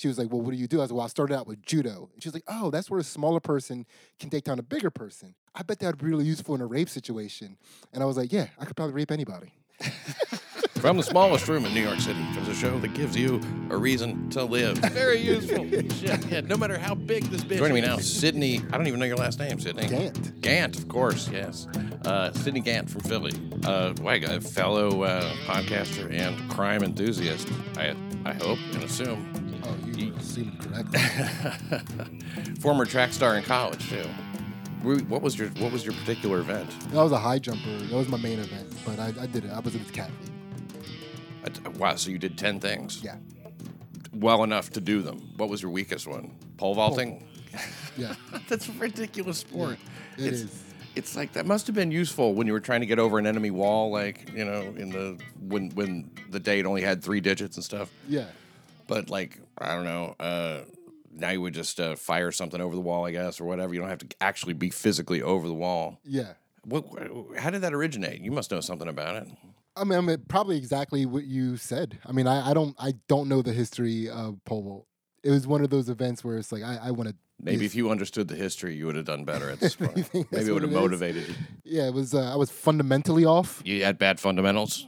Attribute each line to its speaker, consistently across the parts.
Speaker 1: she was like, "Well, what do you do?" I was like, "Well, I started out with judo." And she was like, "Oh, that's where a smaller person can take down a bigger person. I bet that would be really useful in a rape situation." And I was like, "Yeah, I could probably rape anybody."
Speaker 2: From the smallest room in New York City comes a show that gives you a reason to live. Very useful. Shit, yeah, no matter how big this bitch is. Joining me now, Sidney. I don't even know your last name, Sidney.
Speaker 1: Gantt.
Speaker 2: Gantt, of course, yes. Uh, Sidney Gantt from Philly. Uh, like a fellow uh, podcaster and crime enthusiast, I, I hope and assume.
Speaker 1: Oh, you assumed correctly.
Speaker 2: Former track star in college, too. We- What was your What was your particular event?
Speaker 1: that was a high jumper. That was my main event, but I, I did it. I was with cat.
Speaker 2: Uh, Wow, so you did ten things.
Speaker 1: Yeah,
Speaker 2: Well enough to do them. What was your weakest one? Pole vaulting.
Speaker 1: yeah,
Speaker 2: That's a ridiculous sport.
Speaker 1: it
Speaker 2: it's,
Speaker 1: is.
Speaker 2: It's like that must have been useful when you were trying to get over an enemy wall, like you know, in the when when the date only had three digits and stuff.
Speaker 1: Yeah.
Speaker 2: But like I don't know, uh, now you would just uh, fire something over the wall, I guess, or whatever. You don't have to actually be physically over the wall.
Speaker 1: Yeah.
Speaker 2: What? How did that originate? You must know something about it.
Speaker 1: I mean, I mean, probably exactly what you said. I mean, I, I don't, I don't know the history of pole vault. It was one of those events where it's like, I, I want to.
Speaker 2: Maybe if you understood the history, you would have done better at this point.
Speaker 1: You think that's
Speaker 2: Maybe it would have motivated you.
Speaker 1: Yeah, it was. Uh, I was fundamentally off.
Speaker 2: You had bad fundamentals.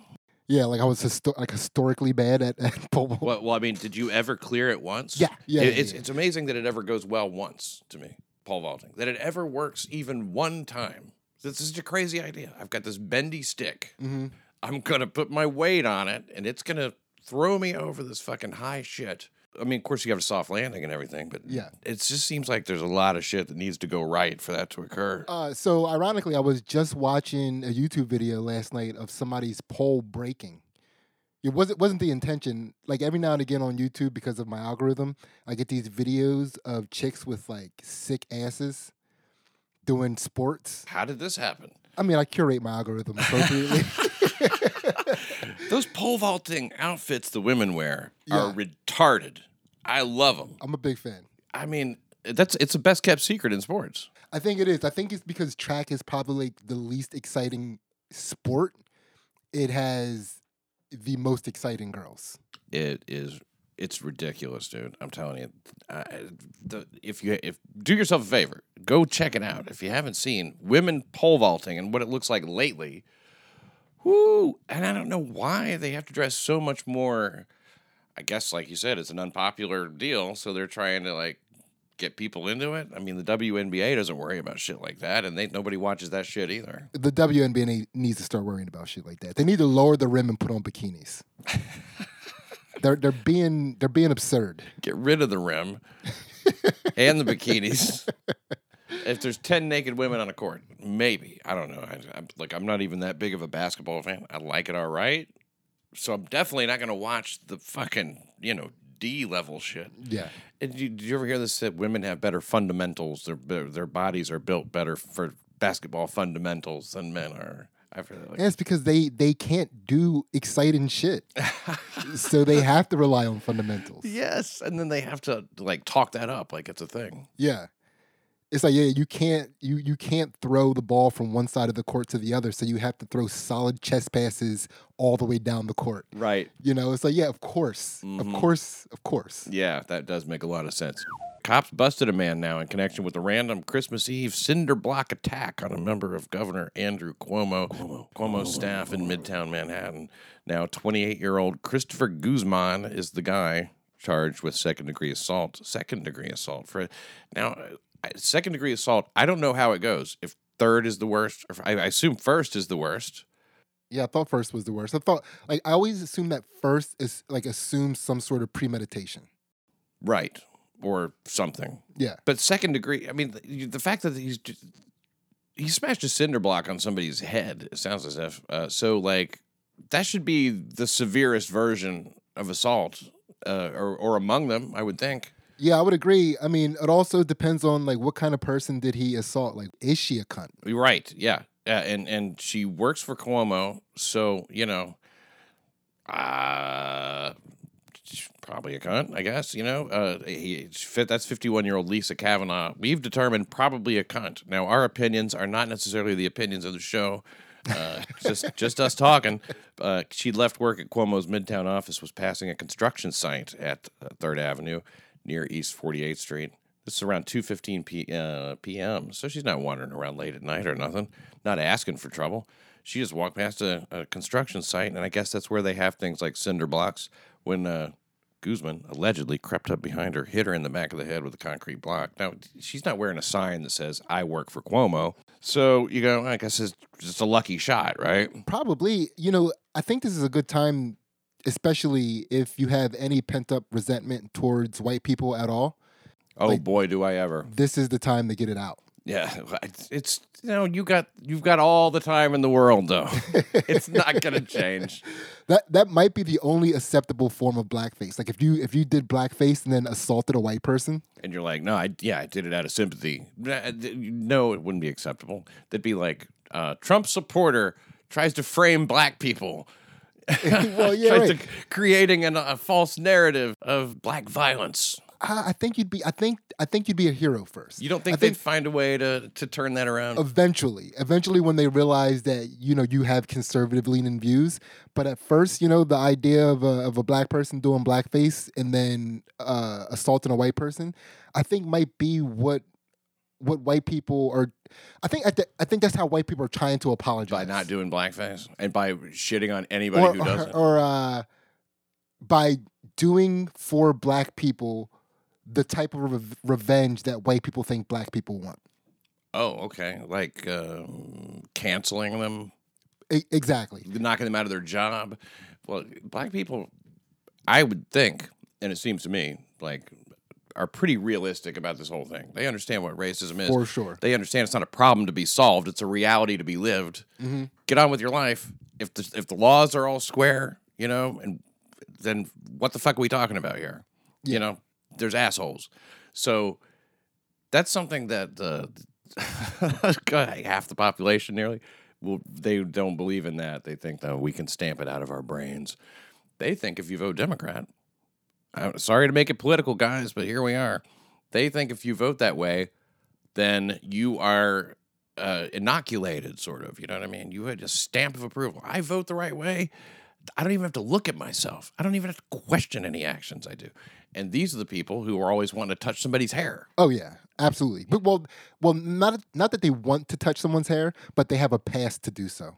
Speaker 1: Yeah, like I was histo- like historically bad at, at pole vault.
Speaker 2: Well, well, I mean, did you ever clear it once?
Speaker 1: Yeah, yeah,
Speaker 2: It-
Speaker 1: yeah,
Speaker 2: it's
Speaker 1: yeah.
Speaker 2: it's amazing that it ever goes well once to me, pole vaulting. That it ever works even one time. This is such a crazy idea. I've got this bendy stick.
Speaker 1: Mm-hmm.
Speaker 2: I'm gonna put my weight on it, and it's gonna throw me over this fucking high shit. I mean, of course, you have a soft landing and everything, but
Speaker 1: Yeah.
Speaker 2: it just seems like there's a lot of shit that needs to go right for that to occur.
Speaker 1: Uh, so ironically, I was just watching a YouTube video last night of somebody's pole breaking. It wasn't wasn't the intention. Like every now and again on YouTube, because of my algorithm, I get these videos of chicks with like sick asses doing sports.
Speaker 2: How did this happen?
Speaker 1: I mean, I curate my algorithm appropriately.
Speaker 2: Those pole vaulting outfits the women wear are
Speaker 1: Yeah.
Speaker 2: retarded. I love them.
Speaker 1: I'm a big fan.
Speaker 2: I mean, that's it's the best kept secret in sports.
Speaker 1: I think it is. I think it's because track is probably like the least exciting sport. It has the most exciting girls.
Speaker 2: It is. It's ridiculous, dude. I'm telling you. I, the, if you if do yourself a favor, go check it out. If you haven't seen women pole vaulting and what it looks like lately, whoo! And I don't know why they have to dress so much more. I guess, like you said, it's an unpopular deal, so they're trying to like get people into it. I mean, the WNBA doesn't worry about shit like that, and they nobody watches that shit either.
Speaker 1: The WNBA needs to start worrying about shit like that. They need to lower the rim and put on bikinis. they're they're being they're being absurd.
Speaker 2: get rid of the rim and the bikinis. if there's ten naked women on a court, maybe I don't know. I, I'm, like I'm not even that big of a basketball fan. I like it all right, so I'm definitely not gonna watch the fucking you know D level shit.
Speaker 1: Yeah.
Speaker 2: And you, did you ever hear this? That women have better fundamentals. Their their bodies are built better for basketball fundamentals than men are. I've heard that. Like,
Speaker 1: And it's because they they can't do exciting shit. so they have to rely on fundamentals.
Speaker 2: yes, and then they have to like talk that up like it's a thing.
Speaker 1: Yeah. It's like yeah, you can't you you can't throw the ball from one side of the court to the other, so you have to throw solid chest passes all the way down the court.
Speaker 2: Right.
Speaker 1: You know, it's like yeah, of course, of mm-hmm. course, of course.
Speaker 2: Yeah, that does make a lot of sense. Cops busted a man now in connection with a random Christmas Eve cinder block attack on a member of Governor Andrew Cuomo, Cuomo's staff in Midtown Manhattan. Now, 28 year old Christopher Guzman is the guy charged with second degree assault. Second degree assault for now. Second degree assault. I don't know how it goes. If third is the worst, or I I assume first is the worst.
Speaker 1: Yeah, I thought first was the worst. I thought like I always assume that first is like assumes some sort of premeditation.
Speaker 2: Right. Or something.
Speaker 1: Yeah.
Speaker 2: But second degree, I mean, the, the fact that he's ju- he smashed a cinder block on somebody's head. It sounds as if uh, so. Like that should be the severest version of assault, uh, or or among them, I would think.
Speaker 1: Yeah, I would agree. I mean, it also depends on like what kind of person did he assault? Like, is she a cunt?
Speaker 2: Right? Yeah. Uh, and and she works for Cuomo, so you know, uh, probably a cunt, I guess. You know, uh, he. That's 51 year old Lisa Kavanaugh. We've determined probably a cunt. Now, our opinions are not necessarily the opinions of the show. Uh, just just us talking. Uh, she'd left work at Cuomo's Midtown office, was passing a construction site at uh, Third Avenue near East 48th Street. This is around 2:15 p- uh, p.m. So she's not wandering around late at night or nothing. Not asking for trouble. She just walked past a, a construction site, and I guess that's where they have things like cinder blocks. When uh, Guzman allegedly crept up behind her, hit her in the back of the head with a concrete block. Now, she's not wearing a sign that says, I work for Cuomo. So, you go, I guess it's just a lucky shot, right?
Speaker 1: Probably, you know, I think this is a good time, especially if you have any pent up resentment towards white people at all.
Speaker 2: Oh
Speaker 1: Like-
Speaker 2: boy, do I ever.
Speaker 1: This is the time to get it out.
Speaker 2: Yeah, it's, you know you got you've got all the time in the world though. it's not gonna change.
Speaker 1: That that might be the only acceptable form of blackface. Like if you if you did blackface and then assaulted a white person,
Speaker 2: And you're like, no, I yeah, I did it out of sympathy. No, it wouldn't be acceptable. That'd be like uh, Trump supporter tries to frame black people.
Speaker 1: well, yeah, right.
Speaker 2: creating an, a false narrative of black violence.
Speaker 1: I, I think you'd be. I think. I think you'd be a hero first.
Speaker 2: You don't think
Speaker 1: I
Speaker 2: they'd find a way to to turn that around?
Speaker 1: eventually, eventually, when they realize that you know you have conservative leaning views, but at first, you know, the idea of a of a black person doing blackface and then uh, assaulting a white person, I think might be what what white people are. I think I, th- I think that's how white people are trying to apologize
Speaker 2: by not doing blackface and by shitting on anybody
Speaker 1: or
Speaker 2: who does
Speaker 1: or,
Speaker 2: it.
Speaker 1: or uh, by doing for black people the type of rev- revenge that white people think black people want.
Speaker 2: Oh, okay. Like um, canceling them,
Speaker 1: E- exactly.
Speaker 2: knocking them out of their job. Well, black people, I would think, and it seems to me like are pretty realistic about this whole thing. They understand what racism is.
Speaker 1: For sure.
Speaker 2: They understand it's not a problem to be solved; it's a reality to be lived.
Speaker 1: Mm-hmm.
Speaker 2: Get on with your life. If the if the laws are all square, you know, and then what the fuck are we talking about here? You know, there's assholes. So that's something that uh, half the population nearly well they don't believe in that. They think that we can stamp it out of our brains. They think if you vote Democrat, I'm sorry to make it political, guys, but here we are. They think if you vote that way, then you are uh, inoculated, sort of. You know what I mean? You had a stamp of approval. I vote the right way. I don't even have to look at myself. I don't even have to question any actions I do. And these are the people who are always wanting to touch somebody's hair.
Speaker 1: Oh yeah, absolutely. But well, well, not not that they want to touch someone's hair, but they have a past to do so.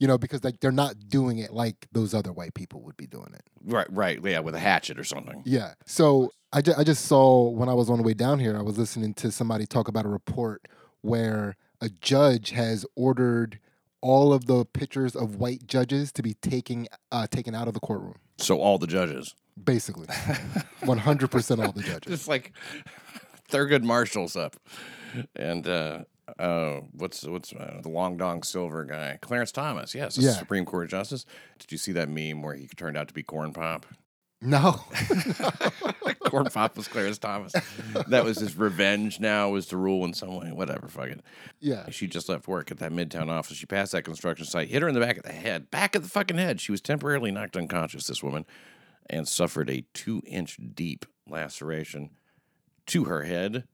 Speaker 1: You know, because like they're not doing it like those other white people would be doing it.
Speaker 2: Right, right. Yeah, with a hatchet or something.
Speaker 1: Yeah. So I, ju- I just saw when I was on the way down here, I was listening to somebody talk about a report where a judge has ordered all of the pictures of white judges to be taken uh, taken out of the courtroom.
Speaker 2: So all the judges.
Speaker 1: Basically, one hundred percent all the judges.
Speaker 2: Just like Thurgood Marshall's up. And uh uh, what's what's uh, the long dong silver guy? Clarence Thomas, yes,
Speaker 1: Yeah.
Speaker 2: Supreme Court justice. Did you see that meme where he turned out to be Corn Pop?
Speaker 1: No.
Speaker 2: Corn Pop was Clarence Thomas. That was his revenge. Now was to rule in some way. Whatever, fuck it.
Speaker 1: yeah.
Speaker 2: She just left work at that midtown office. She passed that construction site, hit her in the back of the head, back of the fucking head. She was temporarily knocked unconscious, this woman, and suffered a two inch deep laceration to her head.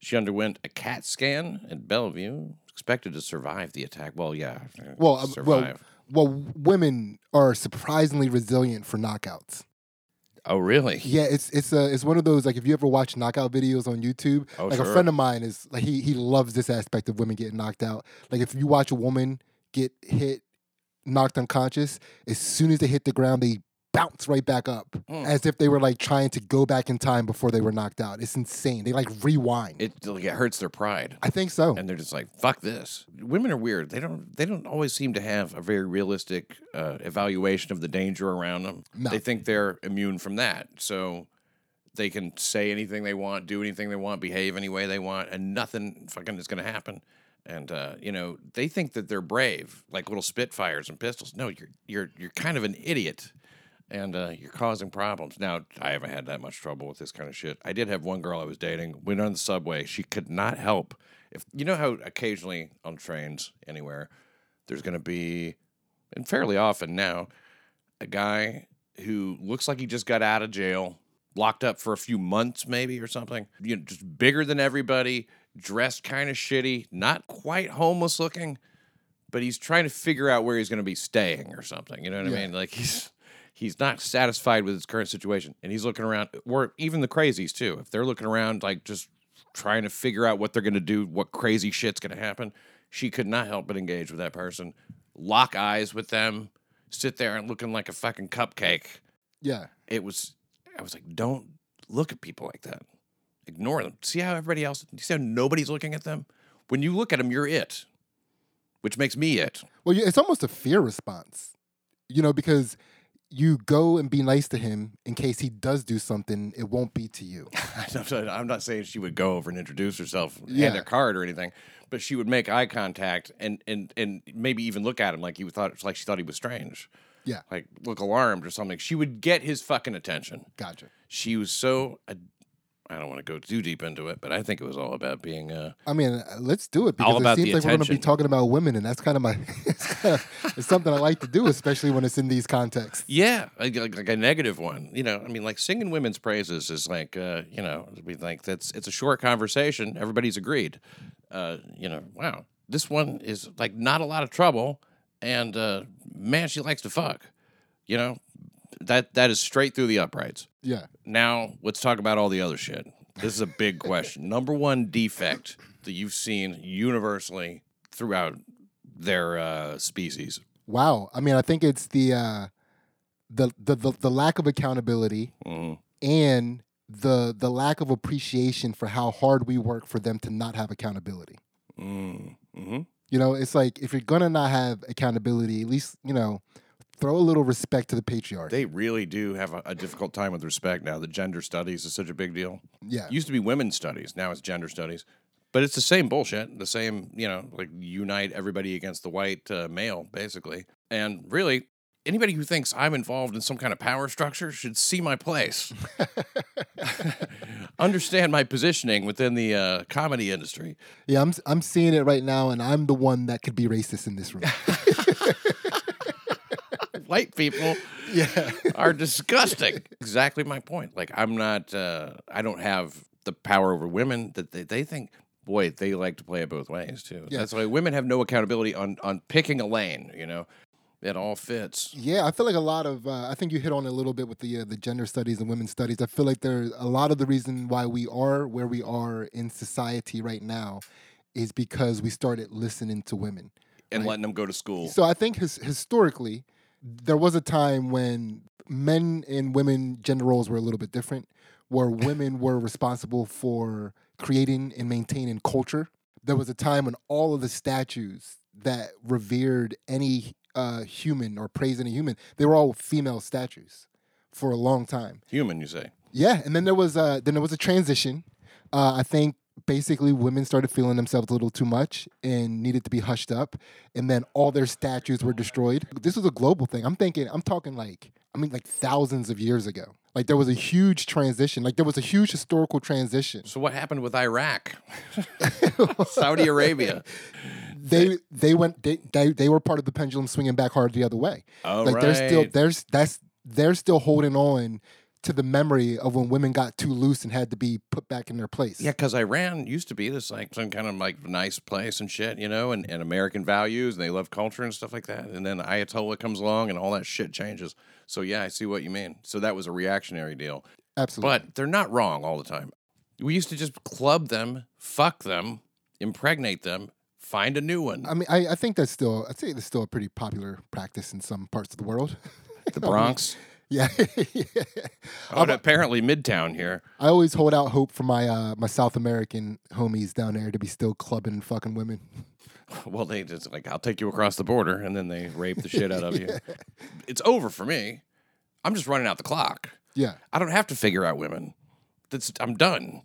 Speaker 2: She underwent a CAT scan at Bellevue, expected to survive the attack. Well, yeah. uh,
Speaker 1: Well, uh, well, well, women are surprisingly resilient for knockouts.
Speaker 2: oh, really?
Speaker 1: Yeah, it's it's a it's one of those like if you ever watch knockout videos on YouTube,
Speaker 2: Oh,
Speaker 1: like
Speaker 2: sure.
Speaker 1: a friend of mine is like he he loves this aspect of women getting knocked out. Like if you watch a woman get hit, knocked unconscious, as soon as they hit the ground, they bounce right back up
Speaker 2: Mm.
Speaker 1: as if they were like trying to go back in time before they were knocked out. It's insane. They like rewind.
Speaker 2: It, like, it hurts their pride.
Speaker 1: I think so.
Speaker 2: and they're just like fuck this women are weird they don't they don't always seem to have a very realistic uh, evaluation of the danger around them
Speaker 1: No.
Speaker 2: they think they're immune from that so they can say anything they want do anything they want behave any way they want and nothing fucking is going to happen and uh, you know they think that they're brave like little spitfires and pistols no you're you're you're kind of an idiot and uh, you're causing problems. Now, I haven't had that much trouble with this kind of shit. I did have one girl I was dating We went on the subway. She could not help. If you know how occasionally on trains anywhere, there's going to be, and fairly often now, a guy who looks like he just got out of jail, locked up for a few months maybe or something. You know, just bigger than everybody, dressed kind of shitty, not quite homeless looking, but he's trying to figure out where he's going to be staying or something. You know what
Speaker 1: Yeah.
Speaker 2: I mean? Like he's he's not satisfied with his current situation, and he's looking around. Or even the crazies too. If they're looking around, like just trying to figure out what they're going to do, what crazy shit's going to happen, she could not help but engage with that person, lock eyes with them, sit there and looking like a fucking cupcake.
Speaker 1: Yeah.
Speaker 2: It was. I was like, don't look at people like that. Ignore them. See how everybody else. You see how nobody's looking at them. When you look at them, you're it, which makes me it.
Speaker 1: Well, it's almost a fear response, you know, because you go and be nice to him in case he does do something, it won't be to you.
Speaker 2: I'm not- saying she would go over and introduce herself, and
Speaker 1: Yeah.
Speaker 2: hand a card or anything, but she would make eye contact and and and maybe even look at him like he thought like she thought he was strange,
Speaker 1: Yeah.
Speaker 2: like look alarmed or something. She would get his fucking attention.
Speaker 1: Gotcha.
Speaker 2: She was so. I don't want to go too deep into it, but I think it was all about being. Uh,
Speaker 1: I mean, uh, let's do it because it seems like we're going to be talking about women, and that's kind of my it's, kind of, it's something I like to do, especially when it's in these contexts.
Speaker 2: yeah, like, like, like a negative one. You know, I mean, like singing women's praises is like, uh, you know, we think that's it's a short conversation. Everybody's agreed. Uh, you know, wow, this one is like not a lot of trouble, and uh, man, she likes to fuck. You know, that that is straight through the uprights.
Speaker 1: Yeah.
Speaker 2: Now let's talk about all the other shit. This is a big question. Number one defect that you've seen universally throughout their uh, species.
Speaker 1: Wow. I mean, I think it's the uh, the, the the the lack of accountability
Speaker 2: Mhm.
Speaker 1: and the the lack of appreciation for how hard we work for them to not have accountability.
Speaker 2: Mm. hmm
Speaker 1: You know, it's like if you're gonna not have accountability, at least you know, throw a little respect to the patriarchy.
Speaker 2: They really do have a, a difficult time with respect now. The gender studies is such a big deal.
Speaker 1: yeah.
Speaker 2: It used to be women's studies, now it's gender studies. But it's the same bullshit, the same, you know, like unite everybody against the white uh, male, basically. And really, anybody who thinks I'm involved in some kind of power structure should see my place. Understand my positioning within the uh, comedy industry.
Speaker 1: Yeah, I'm I'm seeing it right now, and I'm the one that could be racist in this room.
Speaker 2: White people
Speaker 1: yeah,
Speaker 2: are disgusting. exactly my point. Like I'm not uh I don't have the power over women that they, they think boy, they like to play it both ways too.
Speaker 1: Yeah.
Speaker 2: That's why women have no accountability on on picking a lane, you know. It all fits.
Speaker 1: yeah. I feel like a lot of uh, I think you hit on a little bit with the uh, the gender studies and women's studies. I feel like there's a lot of the reason why we are where we are in society right now is because we started listening to women.
Speaker 2: And
Speaker 1: Right.
Speaker 2: letting them go to school.
Speaker 1: So I think his, historically, there was a time when men and women gender roles were a little bit different, where women were responsible for creating and maintaining culture. There was a time when all of the statues that revered any uh, human or praised any human, they were all female statues for a long time.
Speaker 2: Human, you say.
Speaker 1: Yeah, and then there was a then there was a transition. Uh, I think basically women started feeling themselves a little too much and needed to be hushed up, and then all their statues were destroyed. This was a global thing. I'm thinking, I'm talking like, I mean, like thousands of years ago. Like there was a huge transition. Like there was a huge historical transition.
Speaker 2: So what happened with Iraq? Saudi Arabia.
Speaker 1: They they went they, they they were part of the pendulum swinging back hard the other way.
Speaker 2: Oh,
Speaker 1: like they're still
Speaker 2: right.
Speaker 1: there's that's they're still holding on to the memory of when women got too loose and had to be put back in their place.
Speaker 2: Yeah, because Iran used to be this like some kind of like nice place and shit, you know, and, and American values, and they love culture and stuff like that. And then the Ayatollah comes along, and all that shit changes. So yeah, I see what you mean. So that was a reactionary deal,
Speaker 1: Absolutely.
Speaker 2: but they're not wrong all the time. We used to just club them, fuck them, impregnate them, find a new one.
Speaker 1: I mean, I, I think that's still I'd say that's still a pretty popular practice in some parts of the world.
Speaker 2: The Bronx,
Speaker 1: yeah.
Speaker 2: oh, apparently Midtown here.
Speaker 1: I always hold out hope for my uh, my South American homies down there to be still clubbing fucking women.
Speaker 2: Well, they just like, I'll take you across the border, and then they rape the shit out of you. It's over for me. I'm just running out the clock.
Speaker 1: Yeah.
Speaker 2: I don't have to figure out women. That's I'm done.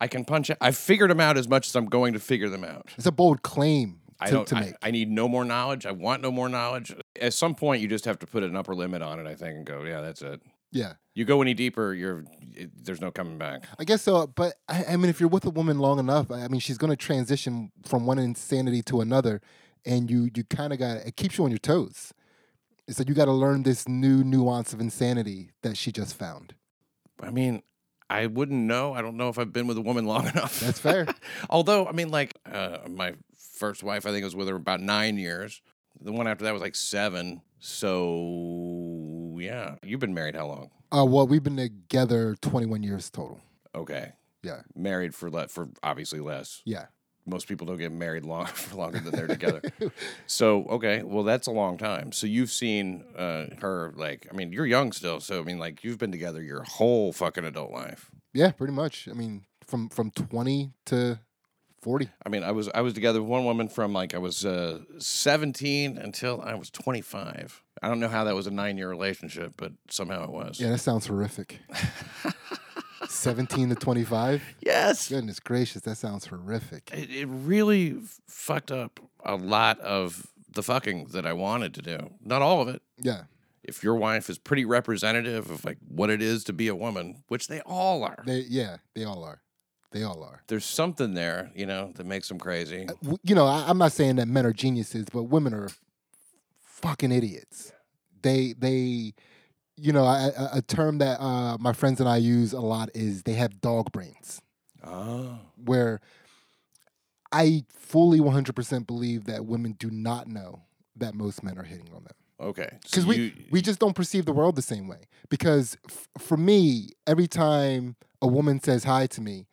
Speaker 2: I can punch. I've figured them out as much as I'm going to figure them out.
Speaker 1: It's a bold claim to,
Speaker 2: I don't.
Speaker 1: to
Speaker 2: I. I need no more knowledge. I want no more knowledge. At some point, you just have to put an upper limit on it. I think and go, yeah, that's it.
Speaker 1: yeah.
Speaker 2: You go any deeper, you're it, there's no coming back.
Speaker 1: I guess so, but I, I mean, if you're with a woman long enough, I I mean, she's going to transition from one insanity to another, and you you kind of got it keeps you on your toes. It's like you got to learn this new nuance of insanity that she just found.
Speaker 2: I mean, I wouldn't know. I don't know if I've been with a woman long enough.
Speaker 1: That's fair.
Speaker 2: Although, I mean, like uh, my first wife, I think I was with her about nine years. The one after that was like seven. So yeah, you've been married how long?
Speaker 1: Uh, well, we've been together 21 years total.
Speaker 2: Okay,
Speaker 1: Yeah,
Speaker 2: married for le- for obviously less.
Speaker 1: yeah.
Speaker 2: Most people don't get married long for longer than they're together. So okay, well that's a long time. So you've seen uh, her like I mean you're young still, so I mean like you've been together your whole fucking adult life.
Speaker 1: Yeah, pretty much. I mean, from from 20 to 40.
Speaker 2: I mean I was I was together with one woman from like I was uh, 17 until I was 25. I don't know how that was a nine year relationship, but somehow it was.
Speaker 1: Yeah, that sounds horrific. 17 to 25.
Speaker 2: Yes.
Speaker 1: Goodness gracious, that sounds horrific.
Speaker 2: It, it really f- fucked up a lot of the fucking that I wanted to do. Not all of it.
Speaker 1: Yeah,
Speaker 2: If your wife is pretty representative of like what it is to be a woman, which they all are.
Speaker 1: they yeah they all are, they all are.
Speaker 2: there's something there, you know, that makes them crazy.
Speaker 1: W- You know, I, I'm not saying that men are geniuses, but women are fucking idiots. They they, you know, a, term that uh, my friends and I use a lot is they have dog brains.
Speaker 2: Oh,
Speaker 1: where I fully 100% believe that women do not know that most men are hitting on them.
Speaker 2: okay. So
Speaker 1: Because we,
Speaker 2: you-
Speaker 1: we just don't perceive the world the same way. Because f- for me, every time a woman says hi to me,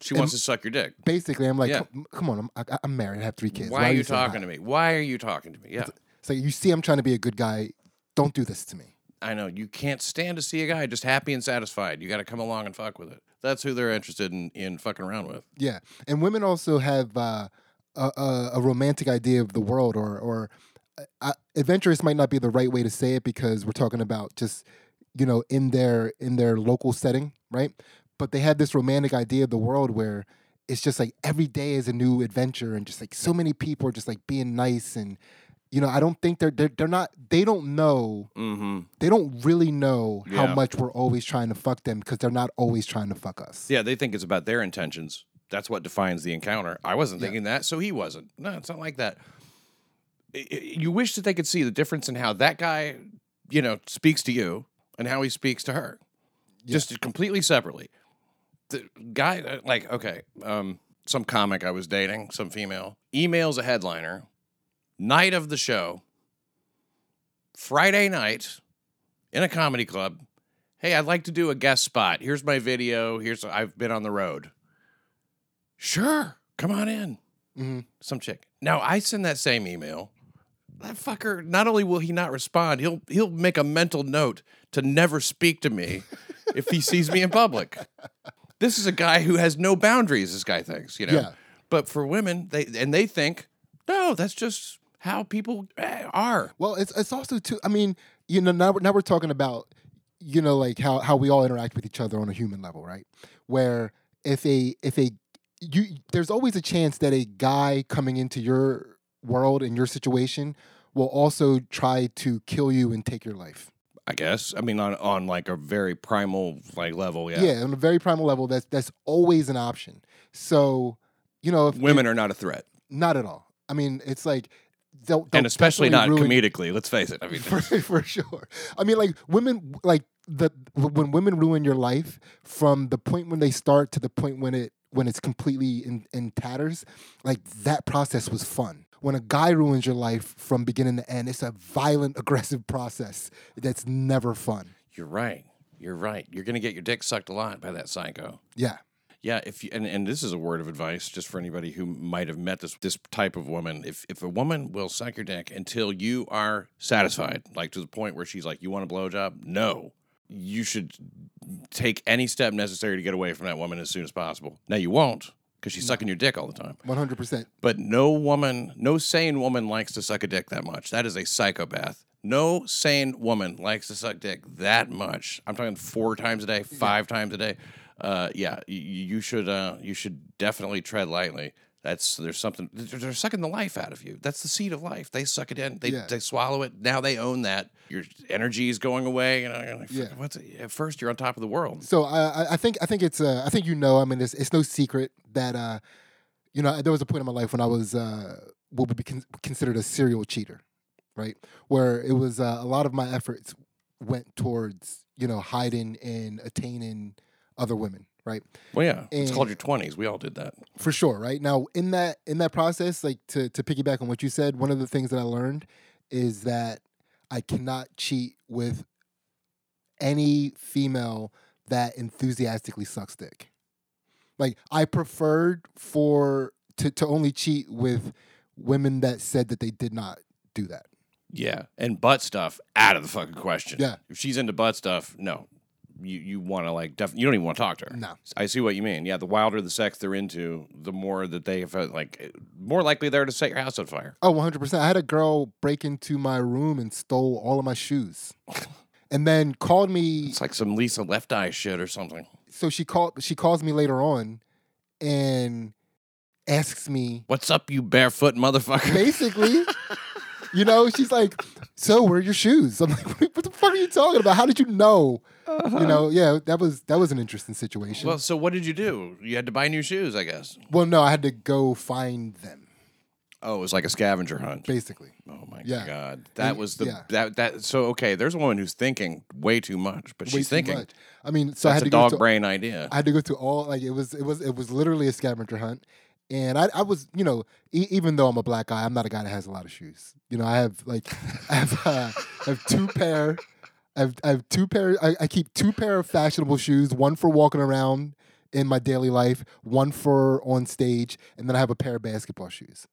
Speaker 2: she wants to suck your dick.
Speaker 1: basically I'm like,
Speaker 2: Yeah.
Speaker 1: "Come- come on, I'm, I, I'm married, I have three kids.
Speaker 2: Why, are you talking
Speaker 1: hi?"
Speaker 2: to me? Why are you talking to me? Yeah,
Speaker 1: It's like, you see, I'm trying to be a good guy. Don't do this to me.
Speaker 2: I know. You can't stand to see a guy just happy and satisfied. You got to come along and fuck with it. That's who they're interested in in fucking around with.
Speaker 1: Yeah, and women also have uh, a, a, a romantic idea of the world, or or uh, uh, adventurous might not be the right way to say it because we're talking about just you know in their in their local setting, right? But they have this romantic idea of the world where it's just like every day is a new adventure, and just like so many people are just like being nice and. You know, I don't think they're, they're they're not they don't know
Speaker 2: Mm-hmm.
Speaker 1: they don't really know how much we're always trying to fuck them because they're not always trying to fuck us.
Speaker 2: Yeah, they think it's about their intentions. That's what defines the encounter. I wasn't
Speaker 1: Yeah.
Speaker 2: thinking that, so he wasn't. No, it's not like that. You wish that they could see the difference in how that guy, you know, speaks to you and how he speaks to her, just completely separately. The guy, like, okay, um, some comic I was dating, some female, emails a headliner, night of the show, Friday night, in a comedy club. Hey, I'd like to do a guest spot. Here's my video. Here's I've been on the road. Sure, come on in.
Speaker 1: Mhm.
Speaker 2: Some chick. Now I send that same email. That fucker. Not only will he not respond, he'll he'll make a mental note to never speak to me if he sees me in public. This is a guy who has no boundaries. This guy thinks, you know.
Speaker 1: Yeah.
Speaker 2: But for women, they and they think, no, that's just how people eh, are.
Speaker 1: Well, it's it's also too. I mean, you know, now we're, now we're talking about, you know, like how how we all interact with each other on a human level, right? Where if a if a you there's always a chance that a guy coming into your world and your situation will also try to kill you and take your life.
Speaker 2: I guess. I mean, on on like a very primal like level, yeah.
Speaker 1: Yeah, on a very primal level, that's that's always an option. So, you know, if
Speaker 2: Women are not a threat,
Speaker 1: not at all. I mean, it's like they'll, they'll
Speaker 2: and especially not
Speaker 1: ruin-
Speaker 2: comedically. Let's face it. I mean,
Speaker 1: for, for sure. I mean, like women, like the when women ruin your life from the point when they start to the point when it when it's completely in, in tatters, like that process was fun. When a guy ruins your life from beginning to end, it's a violent, aggressive process that's never fun.
Speaker 2: you're right. You're right. You're gonna get your dick sucked a lot by that psycho.
Speaker 1: Yeah,
Speaker 2: Yeah, if you, and, and this is a word of advice just for anybody who might have met this this type of woman. If if a woman will suck your dick until you are satisfied, like to the point where she's like, "You want a blowjob?" No, you should take any step necessary to get away from that woman as soon as possible. Now you won't because she's sucking your dick all the time.
Speaker 1: one hundred percent.
Speaker 2: But no woman, no sane woman likes to suck a dick that much. That is a psychopath. No sane woman likes to suck dick that much. I'm talking four times a day, five times a day. Uh, yeah, you, you should uh, you should definitely tread lightly. That's there's something they're, sucking the life out of you. That's the seed of life. They suck it in. They,
Speaker 1: Yeah.
Speaker 2: they swallow it. Now they own that. Your energy is going away. You know, like,
Speaker 1: Yeah.
Speaker 2: what's at first you're on top of the world.
Speaker 1: So I, I- I think I think it's uh, I think you know I mean it's, it's no secret that uh, you know there was a point in my life when I was uh, what would be con- considered a serial cheater, right? Where it was uh, a lot of my efforts went towards you know hiding and attaining other women, right?
Speaker 2: Well, yeah, it's called your twenties. We all did that.
Speaker 1: For sure, right? Now in that in that process, like to to piggyback on what you said, one of the things that I learned is that I cannot cheat with any female that enthusiastically sucks dick. Like I preferred for to to only cheat with women that said that they did not do that.
Speaker 2: Yeah, and butt stuff out of the fucking question.
Speaker 1: Yeah.
Speaker 2: if she's into butt stuff, no, you you want to like def- you don't even want to talk to her.
Speaker 1: No.
Speaker 2: I see what you mean. Yeah, the wilder the sex they're into, the more that they have uh, like eh, more likely they're to set your house on fire.
Speaker 1: Oh, 100%. I had a girl break into my room and stole all of my shoes. and then called me
Speaker 2: It's like some Lisa Left Eye shit or something.
Speaker 1: so she called she calls me later on and asks me
Speaker 2: What's up, you barefoot motherfucker?
Speaker 1: basically you know she's like so where are your shoes i'm like what the fuck are you talking about how did you know you know yeah that was that was an interesting situation
Speaker 2: Well, so what did you do? You had to buy new shoes, I guess.
Speaker 1: Well, no i had to go find them
Speaker 2: Oh, it was like a scavenger hunt.
Speaker 1: basically
Speaker 2: Oh my
Speaker 1: Yeah.
Speaker 2: god, that
Speaker 1: And-
Speaker 2: was the
Speaker 1: yeah.
Speaker 2: that that. So okay, there's a woman who's thinking way too much, but
Speaker 1: way
Speaker 2: she's thinking
Speaker 1: much. i mean so i had
Speaker 2: a
Speaker 1: to go
Speaker 2: dog
Speaker 1: to
Speaker 2: brain idea.
Speaker 1: I had to go through all like it was it was it was literally a scavenger hunt, and I I was you know e- even though I'm a black guy, I'm not a guy that has a lot of shoes. You know, I have like I have uh, I have two pair. I have, I have two pair. I, I keep two pair of fashionable shoes. One for walking around in my daily life. One for on stage, and then I have a pair of basketball shoes.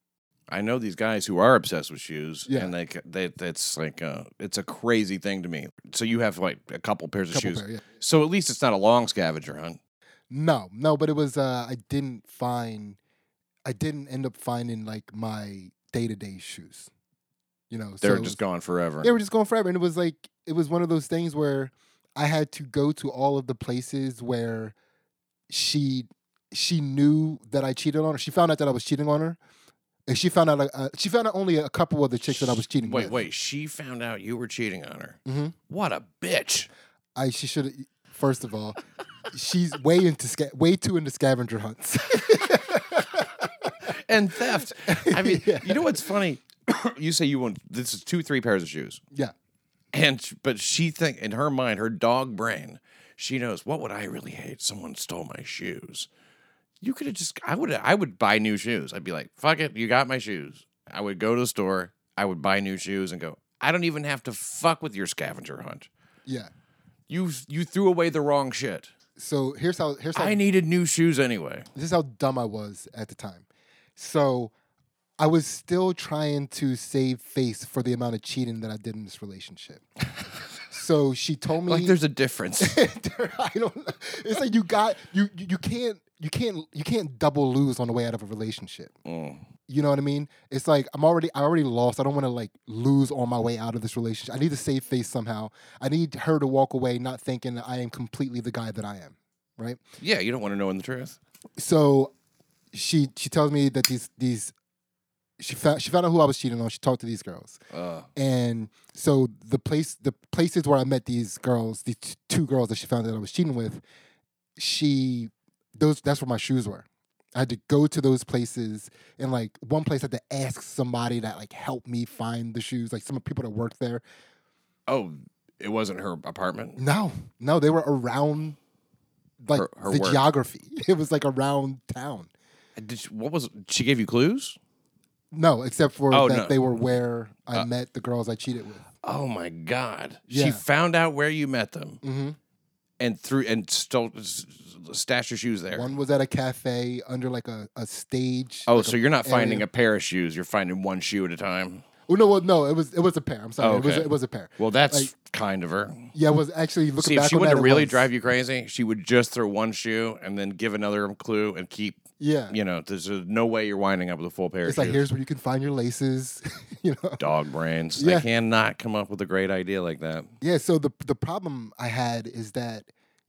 Speaker 2: I know these guys who are obsessed with shoes,
Speaker 1: Yeah.
Speaker 2: and they c- they that's like uh, it's a crazy thing to me. So you have like a couple pairs of
Speaker 1: Couple
Speaker 2: shoes.
Speaker 1: pair, yeah.
Speaker 2: So at least it's not a long scavenger hunt.
Speaker 1: No, no, but it was. Uh, I didn't find. I didn't end up finding like my day to day shoes. You know,
Speaker 2: They're
Speaker 1: so
Speaker 2: just
Speaker 1: was-
Speaker 2: gone forever.
Speaker 1: they were just gone forever and it was like it was one of those things where i had to go to all of the places where she she knew that i cheated on her she found out that i was cheating on her and she found out uh, she found out only a couple of the chicks that i was cheating
Speaker 2: Wait,
Speaker 1: with
Speaker 2: wait. She found out you were cheating on her.
Speaker 1: Mhm.
Speaker 2: What a bitch!
Speaker 1: i she should first of all she's way into sca- way too into scavenger hunts
Speaker 2: And theft. I mean,
Speaker 1: Yeah.
Speaker 2: you know what's funny? you say you want this is two, three pairs of shoes,
Speaker 1: yeah
Speaker 2: and but she think in her mind, her dog brain, she knows what would I really hate? Someone stole my shoes. You could have just. I would. I would buy new shoes. I'd be like, fuck it. You got my shoes. I would go to the store. I would buy new shoes and go. I don't even have to fuck with your scavenger hunt.
Speaker 1: yeah
Speaker 2: You you threw away the wrong shit.
Speaker 1: so here's how here's how
Speaker 2: I needed new shoes anyway.
Speaker 1: this is how dumb I was at the time. So I was still trying to save face for the amount of cheating that I did in this relationship. so she told me
Speaker 2: Like there's a difference.
Speaker 1: I don't know. It's like you got you you you can't you can't you can't double lose on the way out of a relationship.
Speaker 2: Mm.
Speaker 1: You know what I mean? It's like I'm already I already lost. I don't want to like lose on my way out of this relationship. I need to save face somehow. I need her to walk away not thinking that I am completely the guy that I am. Right?
Speaker 2: Yeah, you don't want to know in the truth.
Speaker 1: so she she tells me that these these she found she found out who I was cheating on. She talked to these girls,
Speaker 2: Uh,
Speaker 1: and so the place the places where I met these girls, these t- two girls that she found that I was cheating with, she those that's where my shoes were. I had to go to those places, and like one place I had to ask somebody that like helped me find the shoes, like some people that worked there.
Speaker 2: oh, it wasn't her apartment.
Speaker 1: No, no, they were around like
Speaker 2: Her- her
Speaker 1: the
Speaker 2: work.
Speaker 1: geography. It was like around town.
Speaker 2: Did she, what was she gave you clues?
Speaker 1: No, except for
Speaker 2: Oh,
Speaker 1: that
Speaker 2: no.
Speaker 1: they were where I
Speaker 2: Uh,
Speaker 1: met the girls I cheated with.
Speaker 2: Oh my god! She
Speaker 1: Yeah.
Speaker 2: found out where you met them
Speaker 1: hmm
Speaker 2: and threw and stole s- stashed your shoes there.
Speaker 1: One was at a cafe under like a, a stage.
Speaker 2: oh,
Speaker 1: like
Speaker 2: so
Speaker 1: a
Speaker 2: you're not finding
Speaker 1: area.
Speaker 2: a pair of shoes; you're finding one shoe at a time.
Speaker 1: Oh no, well, no, it was it was a pair. I'm sorry, it was
Speaker 2: okay.
Speaker 1: it was a pair.
Speaker 2: Well, that's
Speaker 1: Like-
Speaker 2: kind of her.
Speaker 1: Yeah, it was actually looking
Speaker 2: See, if
Speaker 1: back
Speaker 2: she
Speaker 1: on
Speaker 2: wanted
Speaker 1: that,
Speaker 2: to
Speaker 1: it
Speaker 2: really
Speaker 1: was.
Speaker 2: drive you crazy, she would just throw one shoe and then give another clue and keep.
Speaker 1: Yeah,
Speaker 2: You know, there's no way you're winding up with a full pair
Speaker 1: it's like here's where you can find your laces. you know.
Speaker 2: Dog brains.
Speaker 1: Yeah.
Speaker 2: They cannot come up with a great idea like that.
Speaker 1: Yeah. So the the problem I had is that,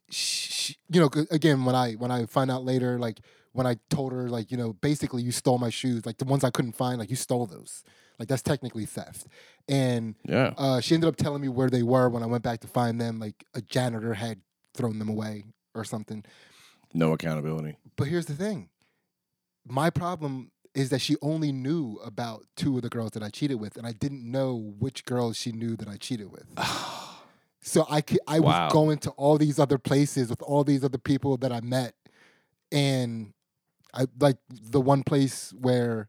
Speaker 1: she, you know, again when I when I find out later, like when I told her, like you know, basically you stole my shoes, like the ones I couldn't find, like you stole those. Like that's technically theft. And
Speaker 2: Yeah.
Speaker 1: uh, she ended up telling me where they were when I went back to find them. Like a janitor had thrown them away or something.
Speaker 2: No accountability.
Speaker 1: But here's the thing my problem is that she only knew about two of the girls that I cheated with, and I didn't know which girls she knew that I cheated with. So I I
Speaker 2: Wow.
Speaker 1: was going to all these other places with all these other people that I met, and I like the one place where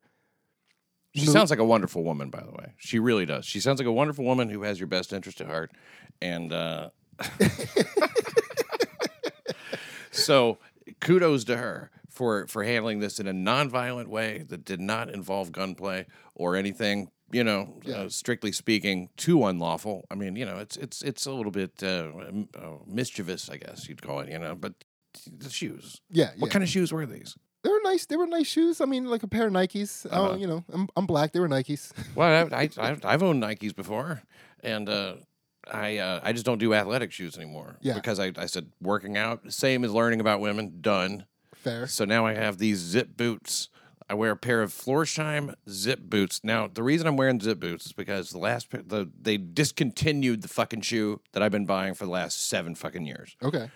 Speaker 2: She sounds like a wonderful woman, by the way. She really does. She sounds like a wonderful woman who has your best interest at heart. And uh, so, kudos to her for for handling this in a nonviolent way that did not involve gunplay or anything. You know,
Speaker 1: Yeah.
Speaker 2: uh, strictly speaking, too unlawful. I mean, you know, it's it's it's a little bit uh, uh, mischievous, I guess you'd call it. You know, but the shoes.
Speaker 1: yeah,
Speaker 2: What
Speaker 1: yeah.
Speaker 2: kind of shoes were these?
Speaker 1: they were nice. They were nice shoes. I mean, like a pair of Nikes. I
Speaker 2: Uh-huh.
Speaker 1: don't, you know, I'm I'm black. They were Nikes.
Speaker 2: Well, I, I, I I've owned Nikes before, and uh, I uh, I just don't do athletic shoes anymore.
Speaker 1: Yeah.
Speaker 2: Because I, I said working out same as learning about women done.
Speaker 1: Fair.
Speaker 2: So now I have these zip boots. I wear a pair of Florsheim zip boots. Now the reason I'm wearing zip boots is because the last pa- the they discontinued the fucking shoe that I've been buying for the last seven fucking years.
Speaker 1: Okay.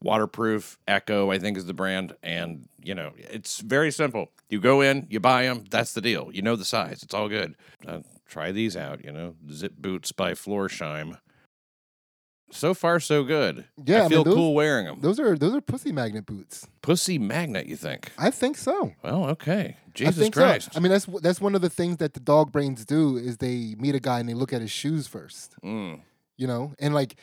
Speaker 2: Waterproof Ecco, I think is the brand, and you know it's very simple. You go in, you buy them. That's the deal. You know the size. It's all good. Uh, try these out. You know, Zip Boots by Florsheim. So far, so good.
Speaker 1: Yeah, I
Speaker 2: I
Speaker 1: mean,
Speaker 2: feel
Speaker 1: those-
Speaker 2: cool wearing them.
Speaker 1: Those are those are pussy magnet boots.
Speaker 2: Pussy magnet, you think?
Speaker 1: I think so.
Speaker 2: Well, okay. Jesus
Speaker 1: I think
Speaker 2: Christ.
Speaker 1: so. I mean, that's that's one of the things that the dog brains do is they meet a guy and they look at his shoes first.
Speaker 2: Mm.
Speaker 1: You know, and like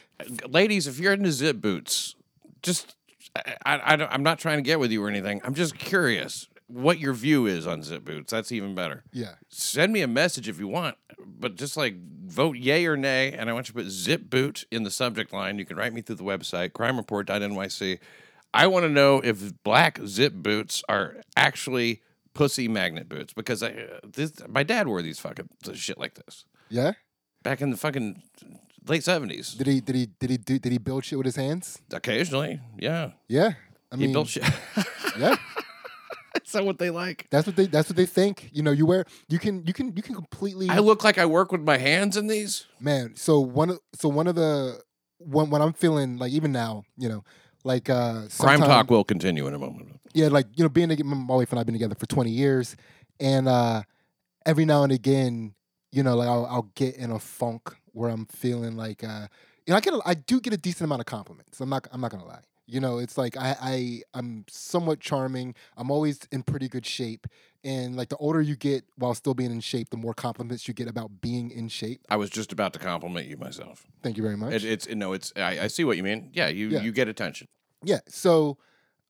Speaker 2: ladies, if you're into zip boots, just I, I, I don't- I'm not trying to get with you or anything. I'm just curious what your view is on zip boots. That's even better.
Speaker 1: yeah,
Speaker 2: Send me a message if you want, but just like vote yay or nay, and I want you to put zip boot in the subject line. You can write me through the website crimereport.nyc. I want to know if black zip boots are actually pussy magnet boots because I, uh, this, my dad wore these fucking shit like this
Speaker 1: yeah.
Speaker 2: back in the fucking late seventies.
Speaker 1: Did he did he did he do did he build shit with his hands?
Speaker 2: Occasionally, yeah.
Speaker 1: Yeah, I
Speaker 2: He
Speaker 1: mean,
Speaker 2: built shit.
Speaker 1: yeah.
Speaker 2: Is that what they like?
Speaker 1: That's what they that's what they think. You know, you wear you can you can you can completely
Speaker 2: I look like I work with my hands in these.
Speaker 1: man. So one of so one of the when when I'm feeling like even now, you know, like uh
Speaker 2: Crime talk will continue in a moment.
Speaker 1: yeah, like you know, being my wife and I've been together for 20 years, and uh every now and again, you know, like I'll, I'll get in a funk where I'm feeling like, uh you know, I get, a, I do get a decent amount of compliments. I'm not, I'm not gonna lie. You know, it's like I, I, I'm somewhat charming. I'm always in pretty good shape, and like the older you get while still being in shape, the more compliments you get about being in shape.
Speaker 2: I was just about to compliment you myself.
Speaker 1: Thank you very much.
Speaker 2: It, it's no, it's I, I see what you mean. Yeah, you
Speaker 1: Yeah.
Speaker 2: you get attention.
Speaker 1: Yeah. So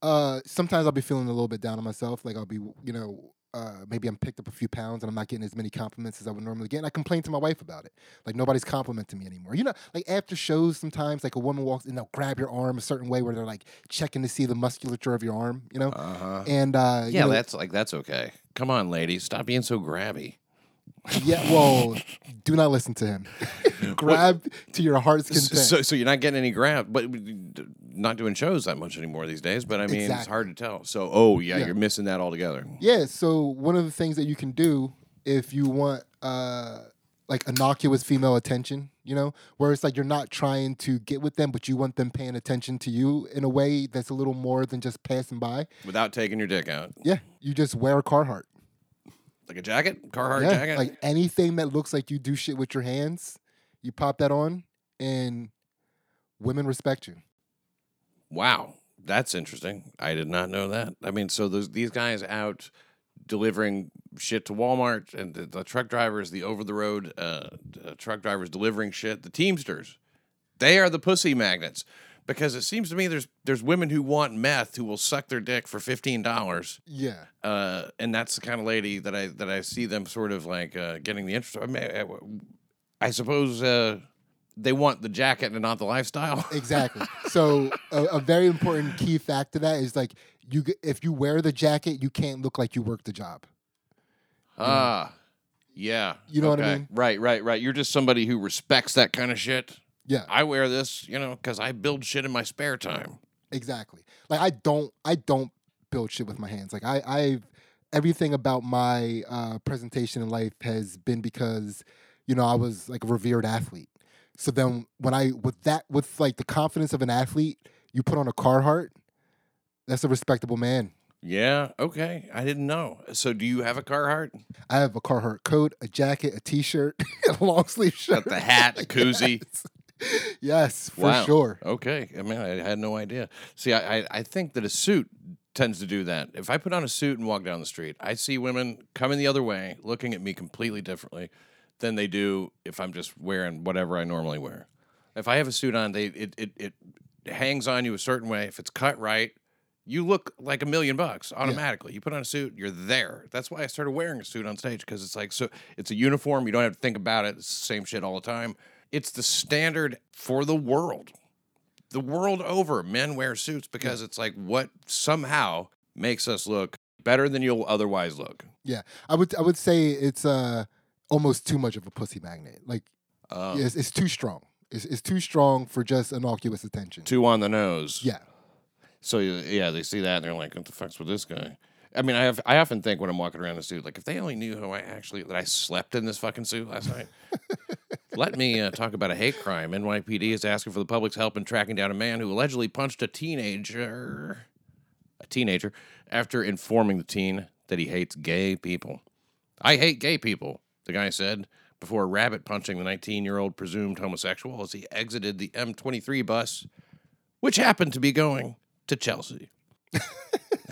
Speaker 1: uh sometimes I'll be feeling a little bit down on myself. Like I'll be, you know, uh maybe I'm picked up a few pounds and I'm not getting as many compliments as I would normally get. And I complain to my wife about it. Like nobody's complimenting me anymore. You know, like after shows sometimes like a woman walks in, they'll grab your arm a certain way where they're like checking to see the musculature of your arm, you know?
Speaker 2: Uh huh.
Speaker 1: And uh you
Speaker 2: Yeah,
Speaker 1: know,
Speaker 2: that's like that's okay. Come on, ladies, stop being so grabby.
Speaker 1: Yeah, well, do not listen to him. Grab to your heart's content.
Speaker 2: So, so you're not getting any grab, but not doing shows that much anymore these days. But I mean, it's hard to tell. So, oh yeah,
Speaker 1: Yeah.
Speaker 2: you're missing that altogether.
Speaker 1: Yeah, so one of the things that you can do if you want uh like innocuous female attention, you know, where it's like you're not trying to get with them, but you want them paying attention to you in a way that's a little more than just passing by.
Speaker 2: Without taking your dick out,
Speaker 1: Yeah, you just wear a Carhartt.
Speaker 2: Like a jacket, Carhartt
Speaker 1: yeah,
Speaker 2: jacket.
Speaker 1: like anything that looks like you do shit with your hands, you pop that on, and women respect you.
Speaker 2: Wow, that's interesting. I did not know that. I mean, so those these guys out delivering shit to Walmart and the, the truck drivers, the over the road uh, uh, truck drivers delivering shit, the Teamsters, they are the pussy magnets. Because it seems to me there's there's women who want meth who will suck their dick for fifteen dollars,
Speaker 1: Yeah,
Speaker 2: uh, and that's the kind of lady that I that I see them sort of like uh, getting the interest. I, mean, I, I suppose uh, they want the jacket and not the lifestyle.
Speaker 1: exactly. so a, a very important key fact to that is like you if you wear the jacket, you can't look like you work the job.
Speaker 2: Ah, yeah.
Speaker 1: You know what I mean?
Speaker 2: Right, right, right. You're just somebody who respects that kind of shit.
Speaker 1: Yeah.
Speaker 2: I wear this, you know, because I build shit in my spare time.
Speaker 1: Exactly. Like I don't I don't build shit with my hands. Like I I've everything about my uh, presentation in life has been because you know I was like a revered athlete. So then when I with that with like the confidence of an athlete, you put on a Carhartt, that's a respectable man.
Speaker 2: Yeah, okay. I didn't know. So, do you have a Carhartt?
Speaker 1: I have a Carhartt coat, a jacket, a t-shirt, a long sleeve shirt.
Speaker 2: Got the hat, a koozie.
Speaker 1: Yes. yes, for
Speaker 2: Wow.
Speaker 1: sure.
Speaker 2: Okay. I mean, I had no idea. See, I, I, I think that a suit tends to do that. If I put on a suit and walk down the street, I see women coming the other way, looking at me completely differently than they do if I'm just wearing whatever I normally wear. If I have a suit on, they it, it, it hangs on you a certain way. If it's cut right, you look like a million bucks automatically. You put on a suit, you're there. That's why I started wearing a suit on stage because it's like so it's a uniform. You don't have to think about it. It's the same shit all the time. It's the standard for the world. The world over, men wear suits because it's like what somehow makes us look better than you'll otherwise look.
Speaker 1: Yeah, I would I would say it's uh almost too much of a pussy magnet. Like
Speaker 2: Um,
Speaker 1: it's, it's too strong. It's, it's too strong for just innocuous attention.
Speaker 2: Too on the nose.
Speaker 1: Yeah,
Speaker 2: So yeah, they see that and they're like, "What the fuck's with this guy?" I mean, I have I often think when I'm walking around the suit, like if they only knew how I actually that I slept in this fucking suit last night. Let me uh, talk about a hate crime. NYPD is asking for the public's help in tracking down a man who allegedly punched a teenager, a teenager, after informing the teen that he hates gay people. I hate gay people, the guy said before rabbit punching the 19 year old presumed homosexual as he exited the M23 bus, which happened to be going to Chelsea.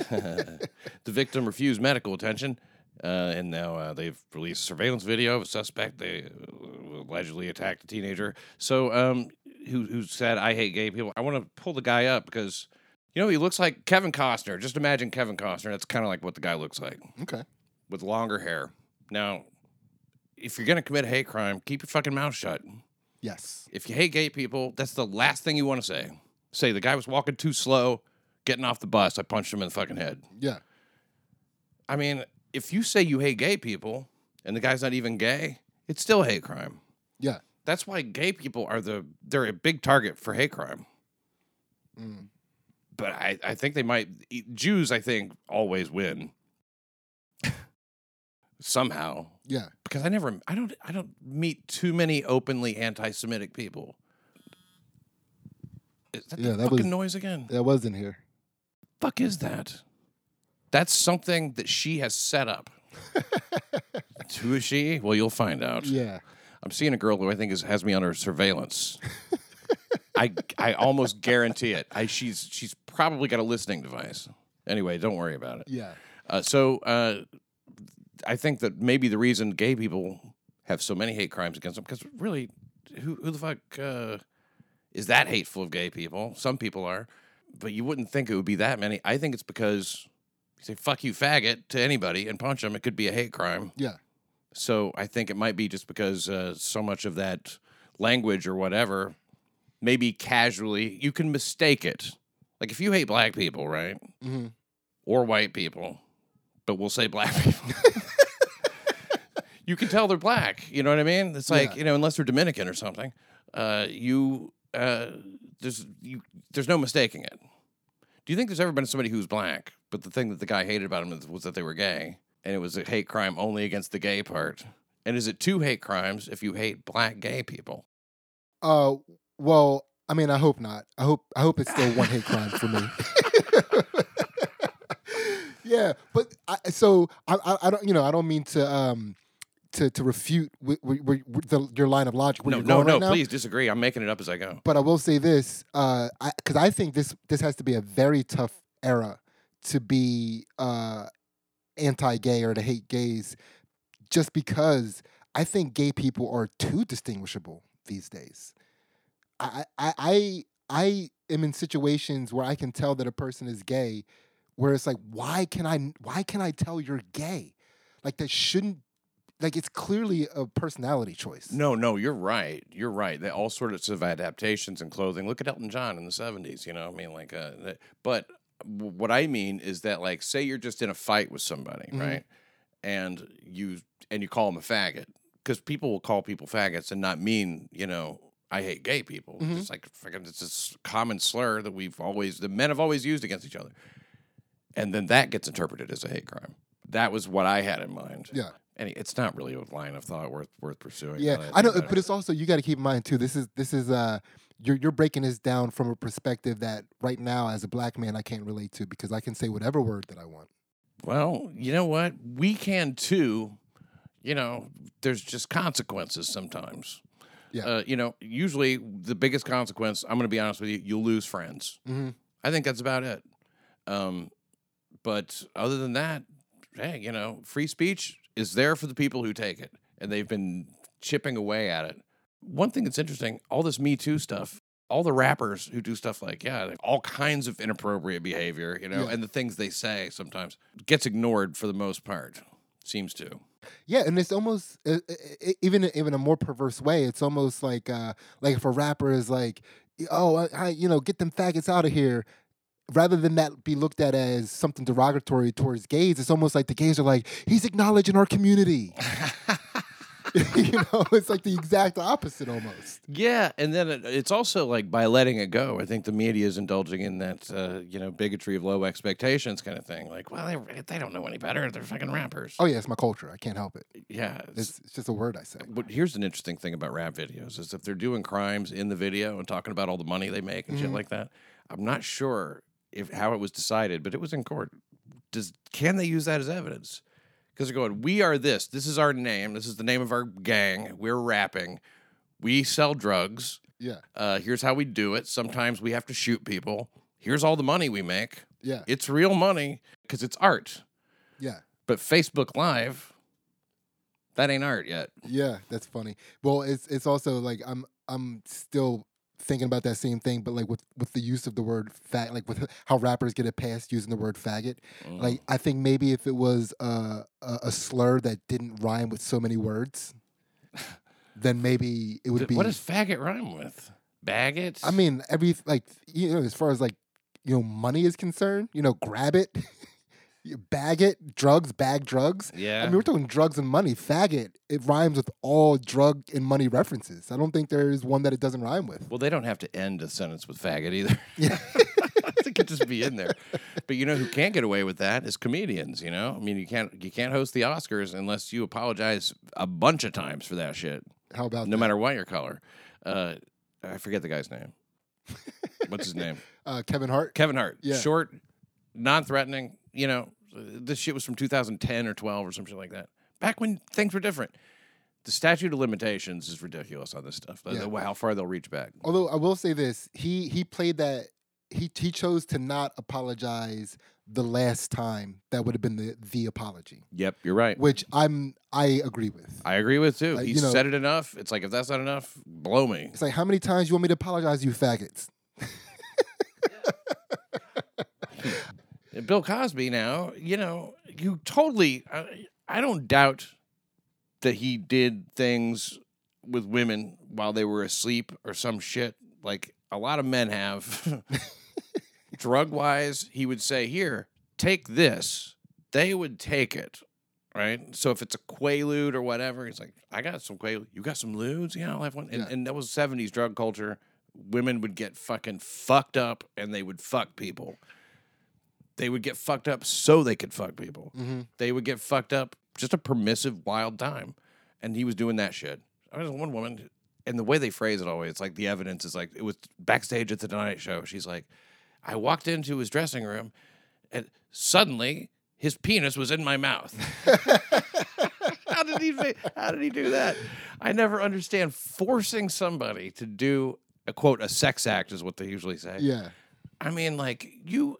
Speaker 2: the victim refused medical attention, uh, and now uh, they've released surveillance video of a suspect they uh, allegedly attacked a teenager. So, um, who who said I hate gay people? I want to pull the guy up because you know he looks like Kevin Costner. Just imagine Kevin Costner. That's kind of like what the guy looks like
Speaker 1: okay.
Speaker 2: with longer hair. Now, if you're gonna commit a hate crime, keep your fucking mouth shut.
Speaker 1: Yes.
Speaker 2: If you hate gay people, that's the last thing you want to say. Say the guy was walking too slow, getting off the bus. I punched him in the fucking head.
Speaker 1: Yeah.
Speaker 2: I mean, if you say you hate gay people and the guy's not even gay, it's still hate crime.
Speaker 1: Yeah.
Speaker 2: That's why gay people are the they're a big target for hate crime.
Speaker 1: Mm.
Speaker 2: But I, I think they might Jews I think always win. Somehow.
Speaker 1: Yeah.
Speaker 2: Because I never I don't I don't meet too many openly anti Semitic people. Is that
Speaker 1: Yeah,
Speaker 2: the
Speaker 1: that
Speaker 2: fucking
Speaker 1: was-
Speaker 2: noise again?
Speaker 1: That was in here.
Speaker 2: fuck is that? That's something that she has set up. Who is she? Well, you'll find out.
Speaker 1: Yeah.
Speaker 2: I'm seeing a girl who I think is, has me under surveillance. I I almost guarantee it. I, she's she's probably got a listening device. Anyway, don't worry about it.
Speaker 1: Yeah.
Speaker 2: Uh, so uh, I think that maybe the reason gay people have so many hate crimes against them because really, who who the fuck uh, is that hateful of gay people? Some people are, but you wouldn't think it would be that many. I think it's because you say "fuck you, faggot" to anybody and punch them. It could be a hate crime.
Speaker 1: Yeah.
Speaker 2: So I think it might be just because uh, so much of that language or whatever, maybe casually, you can mistake it. Like if you hate black people, right?
Speaker 1: hmm
Speaker 2: Or white people, but we'll say black people. you can tell they're black. You know what I mean? It's like,
Speaker 1: Yeah.
Speaker 2: you know, unless they're Dominican or something, uh, you, uh, there's, you, there's no mistaking it. Do you think there's ever been somebody who's black, but the thing that the guy hated about him was that they were gay, and it was a hate crime only against the gay part? And is it two hate crimes if you hate black gay people?
Speaker 1: Uh, well, I mean, I hope not. I hope I hope it's still one hate crime for me. yeah, but I, so I, I I don't you know I don't mean to um to to refute w- w- w- the, your line of logic where
Speaker 2: no, no, no.
Speaker 1: right
Speaker 2: please disagree. I'm making it up as I go.
Speaker 1: But I will say this, because I, 'cause I think this this has to be a very tough era to be uh, anti-gay or to hate gays, just because I think gay people are too distinguishable these days. I I I I am in situations where I can tell that a person is gay, where it's like, why can I why can I tell you're gay? Like that shouldn't like it's clearly a personality choice.
Speaker 2: No, no, you're right. You're right. They all sorts of adaptations and clothing. Look at Elton John in the '70s. You know, I mean, like, uh, but what I mean is that, like, say you're just in a fight with somebody,
Speaker 1: Mhm.
Speaker 2: right? And you and you call them a faggot because people will call people faggots and not mean, you know, I hate gay people.
Speaker 1: Mhm.
Speaker 2: It's like fucking, it's this common slur that we've always the men have always used against each other, and then that gets interpreted as a hate crime. That was what I had in mind.
Speaker 1: Yeah.
Speaker 2: And it's not really a line of thought worth worth pursuing.
Speaker 1: Yeah, I know, but it's also you got to keep in mind too. This is this is uh you're you're breaking this down from a perspective that right now as a black man I can't relate to because I can say whatever word that I want.
Speaker 2: Well, you know what? We can too. You know, there's just consequences sometimes.
Speaker 1: Yeah.
Speaker 2: Uh, you know, usually the biggest consequence, I'm going to be honest with you, you'll lose friends.
Speaker 1: Mhm.
Speaker 2: I think that's about it. Um, but other than that, hey, you know, free speech is there for the people who take it, and they've been chipping away at it. One thing that's interesting, all this Me Too stuff, all the rappers who do stuff like, yeah, like all kinds of inappropriate behavior, you know,
Speaker 1: Yeah.
Speaker 2: and the things they say sometimes gets ignored for the most part, seems to.
Speaker 1: Yeah, and it's almost uh, uh, even even a more perverse way. It's almost like uh like if a rapper is like, oh, I, I you know, get them faggots out of here. Rather than that be looked at as something derogatory towards gays, it's almost like the gays are like, he's acknowledging our community. you know, it's like the exact opposite almost.
Speaker 2: Yeah, and then it, it's also like by letting it go. I think the media is indulging in that, uh, you know, bigotry of low expectations kind of thing. Like, well, they, they don't know any better. They're fucking rappers.
Speaker 1: Oh yeah, it's my culture. I can't help it.
Speaker 2: yeah. It's,
Speaker 1: It's, just a word I say.
Speaker 2: but here's an interesting thing about rap videos is if they're doing crimes in the video and talking about all the money they make and shit
Speaker 1: Mhm.
Speaker 2: like that. I'm not sure if how it was decided, but it was in court. Does can they use that as evidence? Because they're going, we are this. This is our name. This is the name of our gang. We're rapping. We sell drugs.
Speaker 1: Yeah,
Speaker 2: Uh, here's how we do it. Sometimes we have to shoot people. Here's all the money we make.
Speaker 1: yeah,
Speaker 2: It's real money because it's art.
Speaker 1: yeah.
Speaker 2: But Facebook Live, that ain't art yet.
Speaker 1: Yeah, that's funny. Well, it's it's also like I'm I'm still thinking about that same thing, but like with with the use of the word fag, like with how rappers get it past using the word faggot.
Speaker 2: Mm.
Speaker 1: Like I think maybe if it was a a, a slur that didn't rhyme with so many words, then maybe it would
Speaker 2: Th-
Speaker 1: be.
Speaker 2: what does faggot rhyme with? Baggett?
Speaker 1: I mean, every like you know, as far as like you know, money is concerned, you know, grab it, bag it, drugs, bag drugs.
Speaker 2: yeah.
Speaker 1: I mean, we're talking drugs and money. Faggot, it rhymes with all drug and money references. I don't think there is one that it doesn't rhyme with.
Speaker 2: well, they don't have to end a sentence with faggot either.
Speaker 1: Yeah.
Speaker 2: it could just be in there. But you know who can't get away with that is comedians. You know, I mean, you can't you can't host the Oscars unless you apologize a bunch of times for that shit,
Speaker 1: How about
Speaker 2: no
Speaker 1: that?
Speaker 2: matter what your color. Uh, I forget the guy's name. What's his name?
Speaker 1: uh, Kevin Hart?
Speaker 2: Kevin Hart.
Speaker 1: Yeah.
Speaker 2: Short, non-threatening. You know, this shit was from 2010 or 12 or something like that. Back when things were different. The statute of limitations is ridiculous on this stuff.
Speaker 1: Yeah.
Speaker 2: the- how far they'll reach back.
Speaker 1: Although I will say this, he he played that he he chose to not apologize the last time that would have been the the apology,
Speaker 2: Yep, you're right.
Speaker 1: which I'm I agree with.
Speaker 2: I agree with too.
Speaker 1: Uh,
Speaker 2: he
Speaker 1: you know-
Speaker 2: said it enough. It's like if that's not enough, blow me.
Speaker 1: It's like how many times you want me to apologize, you faggots?
Speaker 2: And Bill Cosby now, you know, you totally. I, I don't doubt that he did things with women while they were asleep or some shit. Like a lot of men have. Drug wise, he would say, "Here, take this." They would take it, right? So if it's a Quaalude or whatever, he's like, "I got some Quaalude. You got some ludes? Yeah, I'll have one." And,
Speaker 1: Yeah.
Speaker 2: and that was '70s drug culture. Women would get fucking fucked up, and they would fuck people they would get fucked up so they could fuck people.
Speaker 1: Mm-hmm.
Speaker 2: They would get fucked up just a permissive wild time. And he was doing that shit. I was one woman and the way they phrase it always, it's like the evidence is like it was backstage at the Tonight Show. She's like, I walked into his dressing room and suddenly his penis was in my mouth. how did he how did he do that? I never understand forcing somebody to do a quote a sex act is what they usually say.
Speaker 1: Yeah,
Speaker 2: I mean, like you,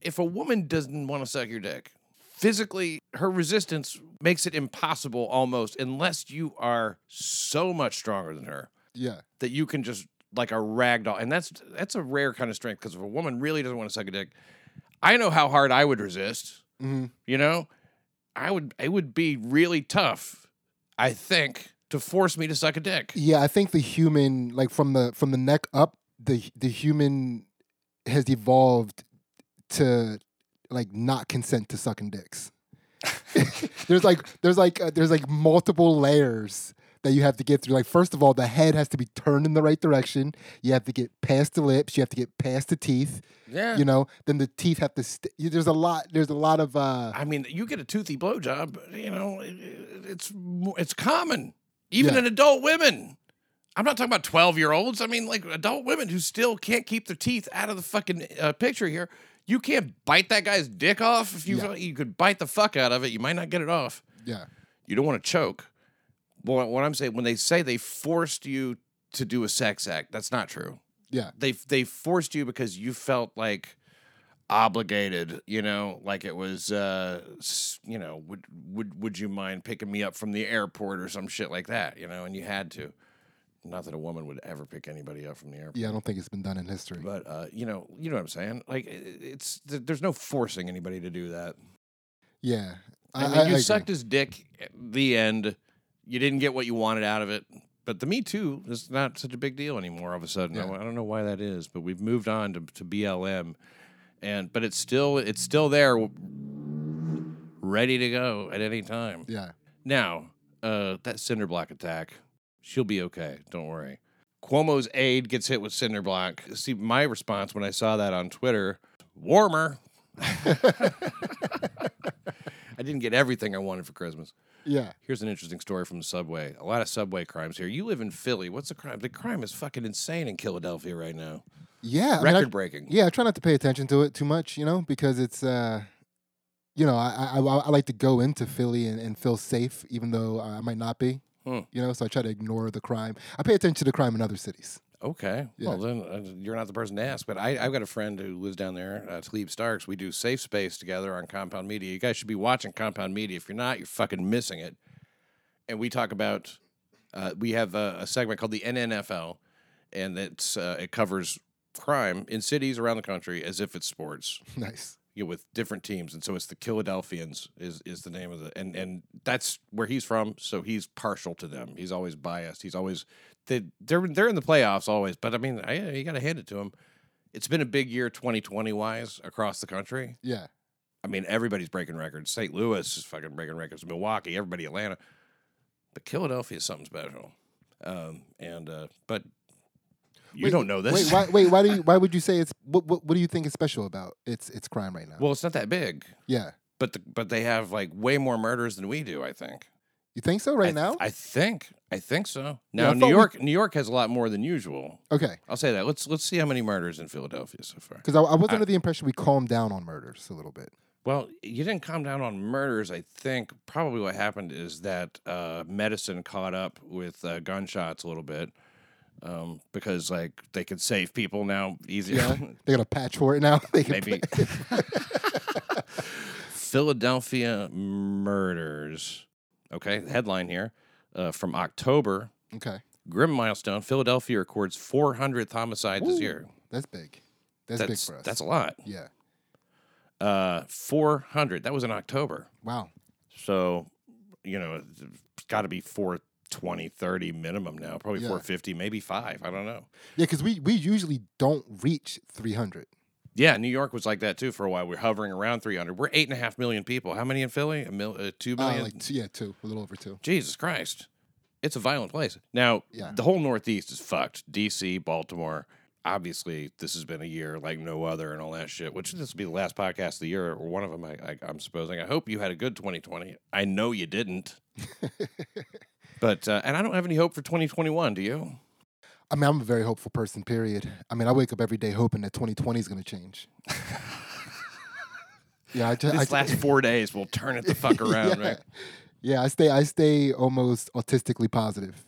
Speaker 2: if a woman doesn't want to suck your dick, physically, her resistance makes it impossible almost, unless you are so much stronger than her
Speaker 1: yeah,
Speaker 2: that you can just like a rag doll. And that's that's a rare kind of strength because if a woman really doesn't want to suck a dick, I know how hard I would resist.
Speaker 1: hmm
Speaker 2: You know, I would. It would be really tough. I think to force me to suck a dick.
Speaker 1: yeah. I think the human, like from the from the neck up, the the human has evolved to like not consent to sucking dicks. there's like there's like uh, there's like multiple layers that you have to get through. Like first of all, the head has to be turned in the right direction. You have to get past the lips. You have to get past the teeth.
Speaker 2: Yeah.
Speaker 1: You know, then the teeth have to. St- there's a lot. There's a lot of. uh
Speaker 2: I mean, you get a toothy blowjob, you know, it- it's it's common, even
Speaker 1: Yeah.
Speaker 2: in adult women. I'm not talking about 12 year olds. I mean, like adult women who still can't keep their teeth out of the fucking uh, picture here. You can't bite that guy's dick off. If you
Speaker 1: Yeah.
Speaker 2: you could bite the fuck out of it, you might not get it off.
Speaker 1: Yeah.
Speaker 2: You don't want to choke. Well, what I'm saying when they say they forced you to do a sex act. That's not true.
Speaker 1: Yeah.
Speaker 2: They they forced you because you felt like obligated, you know, like it was uh you know, would would would you mind picking me up from the airport or some shit like that, you know, and you had to. Not that a woman would ever pick anybody up from the airport.
Speaker 1: Yeah, I don't think it's been done in history.
Speaker 2: But uh, you know, you know what I'm saying. Like, i- it's th- there's no forcing anybody to do that.
Speaker 1: yeah.
Speaker 2: I mean, you sucked his dick. At the end, you didn't get what you wanted out of it. But the Me Too is not such a big deal anymore. All of a sudden, I,
Speaker 1: Yeah.
Speaker 2: I don't know why that is, but we've moved on to, to BLM, and but it's still it's still there, ready to go at any time.
Speaker 1: Yeah.
Speaker 2: Now, uh, that cinder block attack, she'll be okay. Don't worry. Cuomo's aide gets hit with cinder block. See, my response when I saw that on Twitter, warmer. I didn't get everything I wanted for Christmas.
Speaker 1: Yeah.
Speaker 2: Here's an interesting story from the subway. A lot of subway crimes here. You live in Philly. What's the crime? The crime is fucking insane in Philadelphia right now.
Speaker 1: Yeah. I mean, I-
Speaker 2: Record breaking.
Speaker 1: Yeah, I try not to pay attention to it too much, you know, because it's, uh, you know, I, I I like to go into Philly and, and feel safe, even though I might not be.
Speaker 2: Hmm.
Speaker 1: You know, so I try to ignore the crime. I pay attention to the crime in other cities.
Speaker 2: Okay.
Speaker 1: Yeah.
Speaker 2: Well, then uh, you're not the person to ask. But I, I've got a friend who lives down there, uh, Talib Starks. We do Safe Space together on Compound Media. You guys should be watching Compound Media. If you're not, you're fucking missing it. And we talk about, uh, we have a, a segment called the NNFL, and it's uh, it covers crime in cities around the country as if it's sports.
Speaker 1: nice.
Speaker 2: You know, with different teams, and so it's the Philadelphians is is the name of the and and that's where he's from. So he's partial to them. He's always biased. He's always they they're they're in the playoffs always. But I mean, I, you got to hand it to him. It's been a big year 2020 wise across the country.
Speaker 1: Yeah.
Speaker 2: I mean, everybody's breaking records. St. Louis is fucking breaking records. Milwaukee, everybody, Atlanta, but Philadelphia is something special. Um, and uh, but you
Speaker 1: Wait,
Speaker 2: don't know this.
Speaker 1: Wait, why, wait, why do you, why would you say it's, what, what, what do you think is special about its, its crime right now?
Speaker 2: well, it's not that big,
Speaker 1: yeah.
Speaker 2: but the, but they have like way more murders than we do. I think.
Speaker 1: You think so right
Speaker 2: I th-
Speaker 1: now?
Speaker 2: I think. I think so.
Speaker 1: Yeah,
Speaker 2: Now
Speaker 1: thought
Speaker 2: New
Speaker 1: we-
Speaker 2: York, New York has a lot more than usual.
Speaker 1: okay.
Speaker 2: I'll say that. Let's let's see how many murders in Philadelphia so far.
Speaker 1: Because I, I was
Speaker 2: I-
Speaker 1: under the impression we calmed down on murders a little bit.
Speaker 2: Well, you didn't calm down on murders. I think probably what happened is that uh, medicine caught up with uh, gunshots a little bit um, because like they could save people now easier.
Speaker 1: Yeah. They got a patch for it now. They can
Speaker 2: Maybe. Philadelphia murders. Okay, headline here uh, from October.
Speaker 1: Okay.
Speaker 2: Grim milestone. Philadelphia records 400th homicide this year.
Speaker 1: That's big. That's,
Speaker 2: That's
Speaker 1: big for us.
Speaker 2: that's a lot.
Speaker 1: yeah.
Speaker 2: Uh, 400. That was in October.
Speaker 1: Wow.
Speaker 2: So, you know, it's got to be 420, 30 minimum now. Probably
Speaker 1: Yeah.
Speaker 2: 450, maybe five. I don't know.
Speaker 1: Yeah, because we, we usually don't reach 300.
Speaker 2: Yeah, New York was like that too for a while. We're hovering around 300. We're eight and a half million people. How many in Philly? A mil, uh, two
Speaker 1: Uh, like two, yeah, two, a little over two.
Speaker 2: Jesus Christ. It's a violent place. Now,
Speaker 1: Yeah.
Speaker 2: the whole Northeast is fucked. DC, Baltimore. Obviously, this has been a year like no other and all that shit, which this will be the last podcast of the year, or one of them, I, I, I'm supposing. I hope you had a good 2020. I know you didn't. but, uh, and I don't have any hope for 2021, do you?
Speaker 1: I mean, I'm a very hopeful person, period. I mean, I wake up every day hoping that 2020 is going to change. yeah, I just,
Speaker 2: This
Speaker 1: I,
Speaker 2: last four days will turn it the fuck around,
Speaker 1: yeah.
Speaker 2: right?
Speaker 1: Yeah, I stay, I stay almost autistically positive.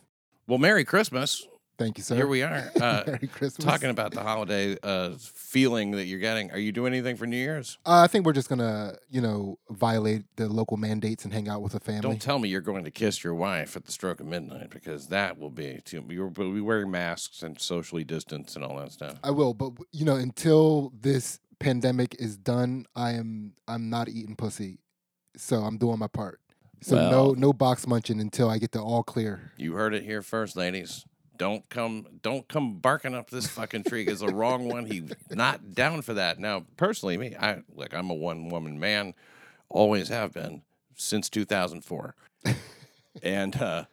Speaker 2: Well, Merry Christmas.
Speaker 1: Thank you, sir.
Speaker 2: Here we are. Uh,
Speaker 1: Merry Christmas.
Speaker 2: talking about the holiday uh, feeling that you're getting. Are you doing anything for New Year's?
Speaker 1: Uh, I think we're just gonna, you know, violate the local mandates and hang out with the family.
Speaker 2: Don't tell me you're going to kiss your wife at the stroke of midnight because that will be too. You'll be wearing masks and socially distanced and all that stuff.
Speaker 1: I will, but you know, until this pandemic is done, I am I'm not eating pussy, so I'm doing my part. So no no box munching until I get the all clear.
Speaker 2: You heard it here first, ladies. Don't come, don't come barking up this fucking tree because the wrong one. He's not down for that. Now, personally, me, I like I'm a one woman man, always have been since 2004, and uh,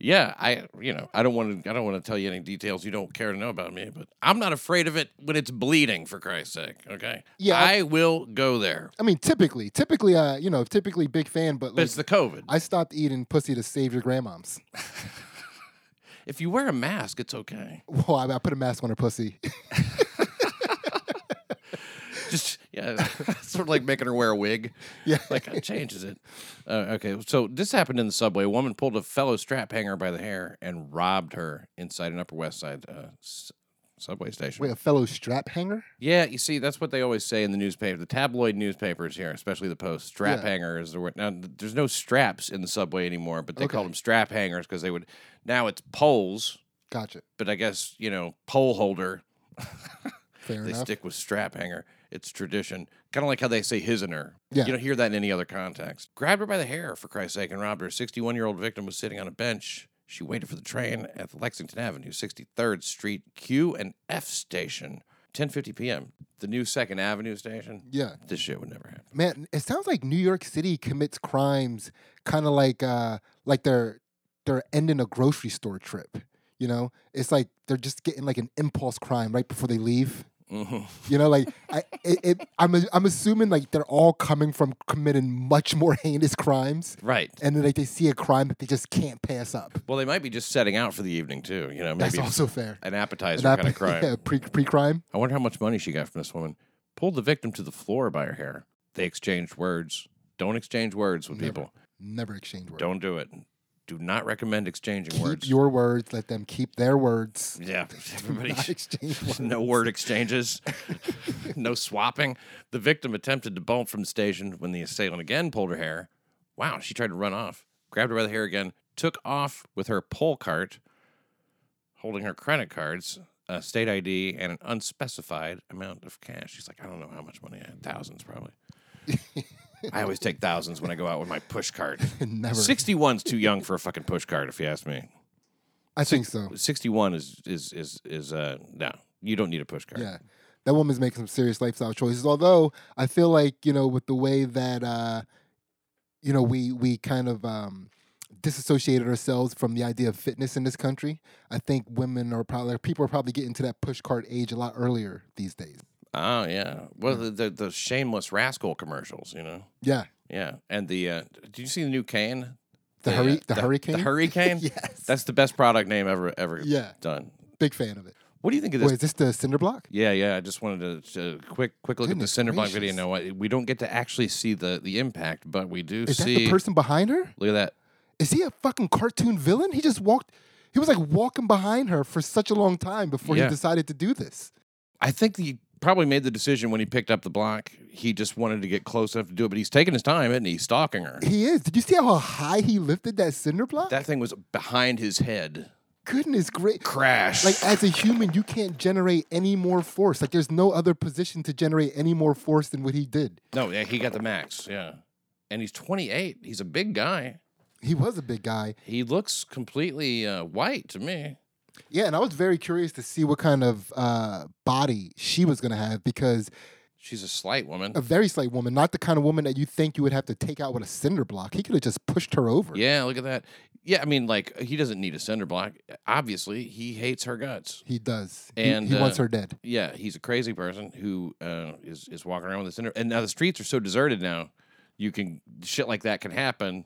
Speaker 2: yeah, I you know I don't want to I don't want to tell you any details you don't care to know about me, but I'm not afraid of it when it's bleeding. For Christ's sake, okay?
Speaker 1: Yeah, I-
Speaker 2: I will go there.
Speaker 1: I mean, typically, typically, uh, you know, typically big fan, but
Speaker 2: But
Speaker 1: like,
Speaker 2: it's the COVID.
Speaker 1: I stopped eating pussy to save your grandmoms.
Speaker 2: If you wear a mask, it's okay.
Speaker 1: Well, I, I put a mask on her pussy.
Speaker 2: Just Yeah, sort of like making her wear a wig.
Speaker 1: Yeah.
Speaker 2: Like it changes it. Uh, okay, so this happened in the subway. A woman pulled a fellow strap hanger by the hair and robbed her inside an Upper West Side uh, subway station.
Speaker 1: Wait, a fellow strap hanger?
Speaker 2: Yeah, you see, that's what they always say in the newspaper, the tabloid newspapers here, especially the Post. Strap
Speaker 1: Yeah.
Speaker 2: hanger is. Now, there's no straps in the subway anymore, but they call
Speaker 1: Okay.
Speaker 2: them strap hangers because they would. Now it's poles,
Speaker 1: Gotcha.
Speaker 2: but I guess you know pole holder.
Speaker 1: Fair
Speaker 2: They
Speaker 1: enough.
Speaker 2: stick with strap hanger. It's tradition. Kind of like how they say his and her.
Speaker 1: Yeah.
Speaker 2: You don't hear that in any other context. Grabbed her by the hair, for Christ's sake, and robbed her. 61 year old victim was sitting on a bench. She waited for the train at the Lexington Avenue, 63rd Street Q and F station, 10:50 p.m. The new Second Avenue station.
Speaker 1: Yeah.
Speaker 2: This shit would never happen.
Speaker 1: Man, it sounds like New York City commits crimes kind of like uh like they're they're ending a grocery store trip. You know? It's like they're just getting like an impulse crime right before they leave.
Speaker 2: Hmm
Speaker 1: You know, like I, it, it, I'm, I'm assuming like they're all coming from committing much more heinous crimes,
Speaker 2: Right.
Speaker 1: and then like they see a crime that they just can't pass up.
Speaker 2: Well, they might be just setting out for the evening too. You know, maybe
Speaker 1: That's also fair.
Speaker 2: an appetizer
Speaker 1: An app-
Speaker 2: kind of crime.
Speaker 1: yeah, pre pre crime.
Speaker 2: I wonder how much money she got from this woman. Pulled the victim to the floor by her hair. They exchanged words. Don't exchange words with
Speaker 1: Never.
Speaker 2: people.
Speaker 1: Never exchange words.
Speaker 2: Don't do it. Do not recommend exchanging
Speaker 1: keep
Speaker 2: words.
Speaker 1: your words. Let them keep their words.
Speaker 2: yeah, everybody.
Speaker 1: Exchange words.
Speaker 2: no word exchanges. no swapping. The victim attempted to bolt from the station when the assailant again pulled her hair. Wow, she tried to run off. Grabbed her by the hair again. Took off with her pole cart, holding her credit cards, a state ID, and an unspecified amount of cash. She's like, I don't know how much money I had. Thousands, probably. I always take thousands when I go out with my push cart.
Speaker 1: Never.
Speaker 2: 61's too young for a fucking push cart, if you ask me.
Speaker 1: I think so.
Speaker 2: 61 is is is is uh no. You don't need a push cart.
Speaker 1: Yeah. That woman's making some serious lifestyle choices. Although I feel like, you know, with the way that uh you know, we we kind of um disassociated ourselves from the idea of fitness in this country. I think women are probably people are probably getting to that push cart age a lot earlier these days.
Speaker 2: Oh yeah. Well, the, the the shameless rascal commercials, you know.
Speaker 1: Yeah.
Speaker 2: Yeah, and the uh, did you see the new cane?
Speaker 1: The hurry the, HurryCane?
Speaker 2: The HurryCane.
Speaker 1: yes.
Speaker 2: That's the best product name ever ever
Speaker 1: yeah.
Speaker 2: done.
Speaker 1: Big fan of it.
Speaker 2: What do you think of this?
Speaker 1: Wait, is this the cinder block?
Speaker 2: Yeah, yeah. I just wanted to, to quick quick look
Speaker 1: Goodness
Speaker 2: at the Cinderblock video.
Speaker 1: gracious.
Speaker 2: No, I- we don't get to actually see the the impact, but we do
Speaker 1: Is that
Speaker 2: see.
Speaker 1: the person behind her?
Speaker 2: look at that.
Speaker 1: Is he a fucking cartoon villain? He just walked he was like walking behind her for such a long time before
Speaker 2: Yeah.
Speaker 1: he decided to do this.
Speaker 2: I think he probably made the decision when he picked up the block. He just wanted to get close enough to do it, but he's taking his time, isn't he? Stalking her.
Speaker 1: He is. Did you see how high he lifted that cinder block?
Speaker 2: That thing was behind his head.
Speaker 1: Goodness great.
Speaker 2: Crash.
Speaker 1: Like as a human, you can't generate any more force. Like there's no other position to generate any more force than what he did.
Speaker 2: no, yeah, he got the max. Yeah, and he's 28. He's a big guy.
Speaker 1: He was a big guy.
Speaker 2: He looks completely uh, white to me.
Speaker 1: Yeah, and I was very curious to see what kind of uh, body she was gonna have because
Speaker 2: She's a slight woman.
Speaker 1: a very slight woman, not the kind of woman that you think you would have to take out with a cinder block. He could have just pushed her over.
Speaker 2: Yeah, look at that. Yeah, I mean, like he doesn't need a cinder block. Obviously, he hates her guts.
Speaker 1: He does.
Speaker 2: And,
Speaker 1: he, wants
Speaker 2: uh,
Speaker 1: her dead.
Speaker 2: Yeah, he's a crazy person who uh, is is walking around with a cinder. And now the streets are so deserted now. You can shit like that can happen.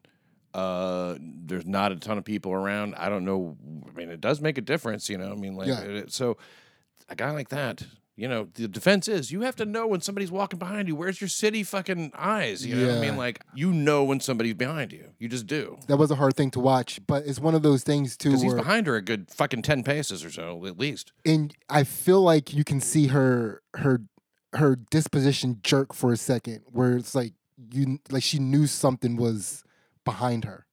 Speaker 2: Uh, there's not a ton of people around. I don't know. I mean, it does make a difference, you know. I mean, like
Speaker 1: Yeah.
Speaker 2: it- so a guy like that. You know, the defense is you have to know when somebody's walking behind you. Where's your city fucking eyes? You know what I mean? Like, you know when somebody's behind you. You just do.
Speaker 1: That was a hard thing to watch, but it's one of those things too
Speaker 2: Because he's behind her a good fucking 10 paces or so, at least.
Speaker 1: and I feel like you can see her her her disposition jerk for a second, where it's like you like she knew something was behind her.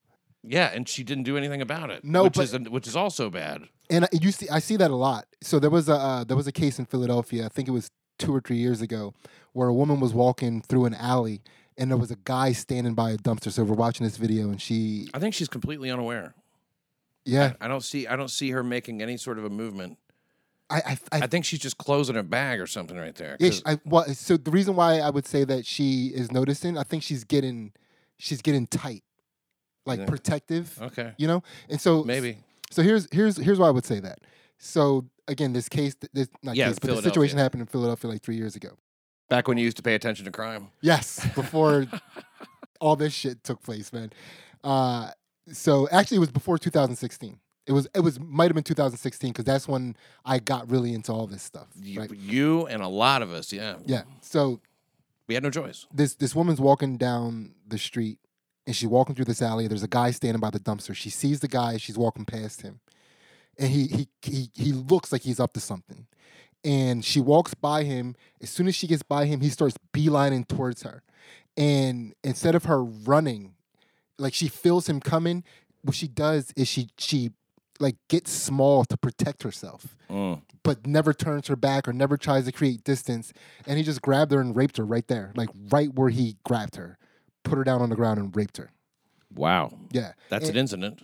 Speaker 2: Yeah, and she didn't do anything about it.
Speaker 1: No,
Speaker 2: which
Speaker 1: but-
Speaker 2: is which is also bad.
Speaker 1: And I, you see, I see that a lot. So there was a uh, there was a case in Philadelphia. I think it was two or three years ago, where a woman was walking through an alley, and there was a guy standing by a dumpster. So we're watching this video, and she,
Speaker 2: I think she's completely unaware.
Speaker 1: yeah,
Speaker 2: I don't see I don't see her making any sort of a movement.
Speaker 1: I, I, I,
Speaker 2: I think she's just closing her bag or something right there.
Speaker 1: yeah, I, well, so the reason why I would say that she is noticing, I think she's getting, she's getting tight, like
Speaker 2: Yeah.
Speaker 1: protective,
Speaker 2: okay,
Speaker 1: you know. And so
Speaker 2: maybe.
Speaker 1: So here's here's here's why I would say that. So again, this case, this not
Speaker 2: Yeah,
Speaker 1: case, but the situation happened in Philadelphia like three years ago.
Speaker 2: Back when you used to pay attention to crime.
Speaker 1: Yes, before all this shit took place, man. Uh, so actually, it was before 2016. It was it was might have been 2016 because that's when I got really into all this stuff.
Speaker 2: You,
Speaker 1: Right?
Speaker 2: you and a lot of us, yeah.
Speaker 1: Yeah. So
Speaker 2: We had no choice.
Speaker 1: this this woman's walking down the street and she's walking through this alley. There's a guy standing by the dumpster. She sees the guy. She's walking past him, and he he he he looks like he's up to something. And she walks by him. As soon as she gets by him, he starts beelining towards her. And instead of her running, like she feels him coming, what she does is she she like gets small to protect herself
Speaker 2: Mm.
Speaker 1: but never turns her back or never tries to create distance. And he just grabbed her and raped her right there, like right where he grabbed her, put her down on the ground and raped her.
Speaker 2: Wow.
Speaker 1: Yeah,
Speaker 2: That's
Speaker 1: And-
Speaker 2: an incident.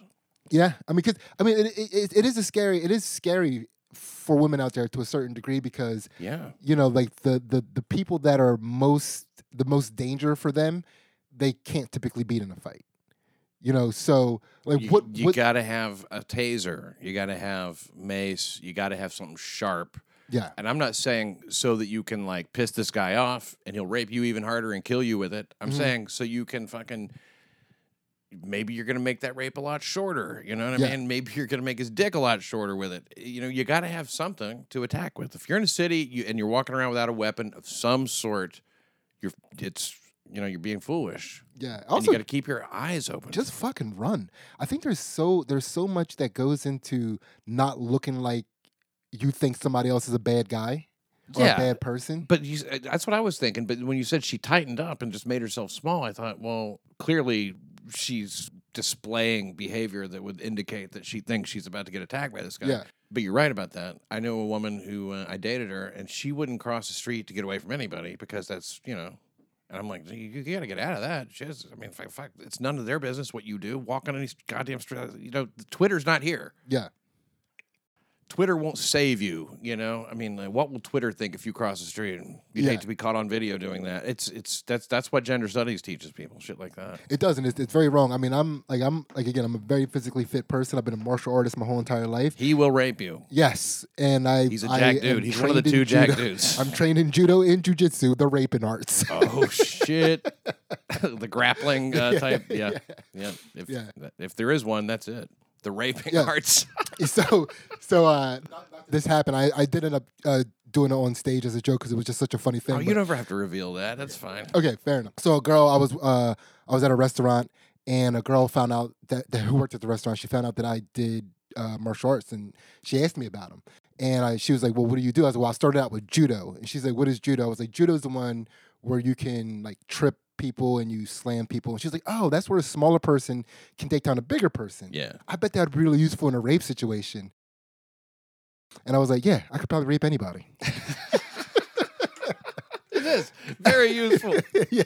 Speaker 1: yeah. I mean, because I mean, it, it, it is a scary. It is scary for women out there to a certain degree because
Speaker 2: Yeah.
Speaker 1: you know, like the the the people that are most the most danger for them, they can't typically beat in a fight. You know, so like
Speaker 2: You,
Speaker 1: what
Speaker 2: you
Speaker 1: what
Speaker 2: got to have a taser. You got to have mace. You got to have something sharp.
Speaker 1: Yeah
Speaker 2: And I'm not saying so that you can like piss this guy off and he'll rape you even harder and kill you with it. I'm
Speaker 1: Mhm.
Speaker 2: saying so you can fucking maybe you're going to make that rape a lot shorter, you know what I
Speaker 1: Yeah.
Speaker 2: mean? Maybe you're going to make his dick a lot shorter with it. You know, you got to have something to attack with. If you're in a city you, and you're walking around without a weapon of some sort, you're it's you know, you're being foolish.
Speaker 1: yeah.
Speaker 2: and
Speaker 1: Also,
Speaker 2: you got to keep your eyes open.
Speaker 1: just fucking run. I think there's so there's so much that goes into not looking like you think somebody else is a bad guy or
Speaker 2: Yeah.
Speaker 1: a bad person.
Speaker 2: But you, that's what I was thinking. But when you said she tightened up and just made herself small, I thought, well, clearly she's displaying behavior that would indicate that she thinks she's about to get attacked by this guy.
Speaker 1: Yeah.
Speaker 2: But you're right about that. I know a woman who uh, I dated her, and she wouldn't cross the street to get away from anybody because that's you know. And I'm like, you, you got to get out of that. She has, I mean, fuck, fuck, it's none of their business what you do. Walk on any goddamn street. You know, Twitter's not here.
Speaker 1: Yeah.
Speaker 2: Twitter won't save you. You know, I mean, like, what will Twitter think if you cross the street? And you'd
Speaker 1: Yeah.
Speaker 2: hate to be caught on video doing that. It's it's that's that's what gender studies teaches people. Shit like that.
Speaker 1: It doesn't. It's, it's very wrong. I mean, I'm like I'm like again, I'm a very physically fit person. I've been a martial artist my whole entire life.
Speaker 2: He will rape you.
Speaker 1: Yes, and I
Speaker 2: He's a jack
Speaker 1: am
Speaker 2: dude. He's one of the two jack
Speaker 1: judo.
Speaker 2: dudes.
Speaker 1: I'm trained in judo and jujitsu, the raping arts.
Speaker 2: Oh shit! the grappling uh, type. Yeah, yeah. If
Speaker 1: Yeah.
Speaker 2: if there is one, that's it. The raping
Speaker 1: Yeah.
Speaker 2: arts.
Speaker 1: so so uh this happened i i did end up uh doing it on stage as a joke because it was just such a funny thing
Speaker 2: oh,
Speaker 1: but-
Speaker 2: you never have to reveal that. That's fine.
Speaker 1: okay fair enough so a girl i was uh i was at a restaurant and a girl found out that, that who worked at the restaurant she found out that i did uh, martial arts and she asked me about them and I, she was like well what do you do i was like well i started out with judo and she's like what is judo i was like judo is the one where you can like trip people and you slam people and she's like oh that's where a smaller person can take down a bigger person
Speaker 2: Yeah.
Speaker 1: I bet that'd be really useful in a rape situation. And I was like, yeah, I could probably rape anybody.
Speaker 2: It is very useful.
Speaker 1: yeah.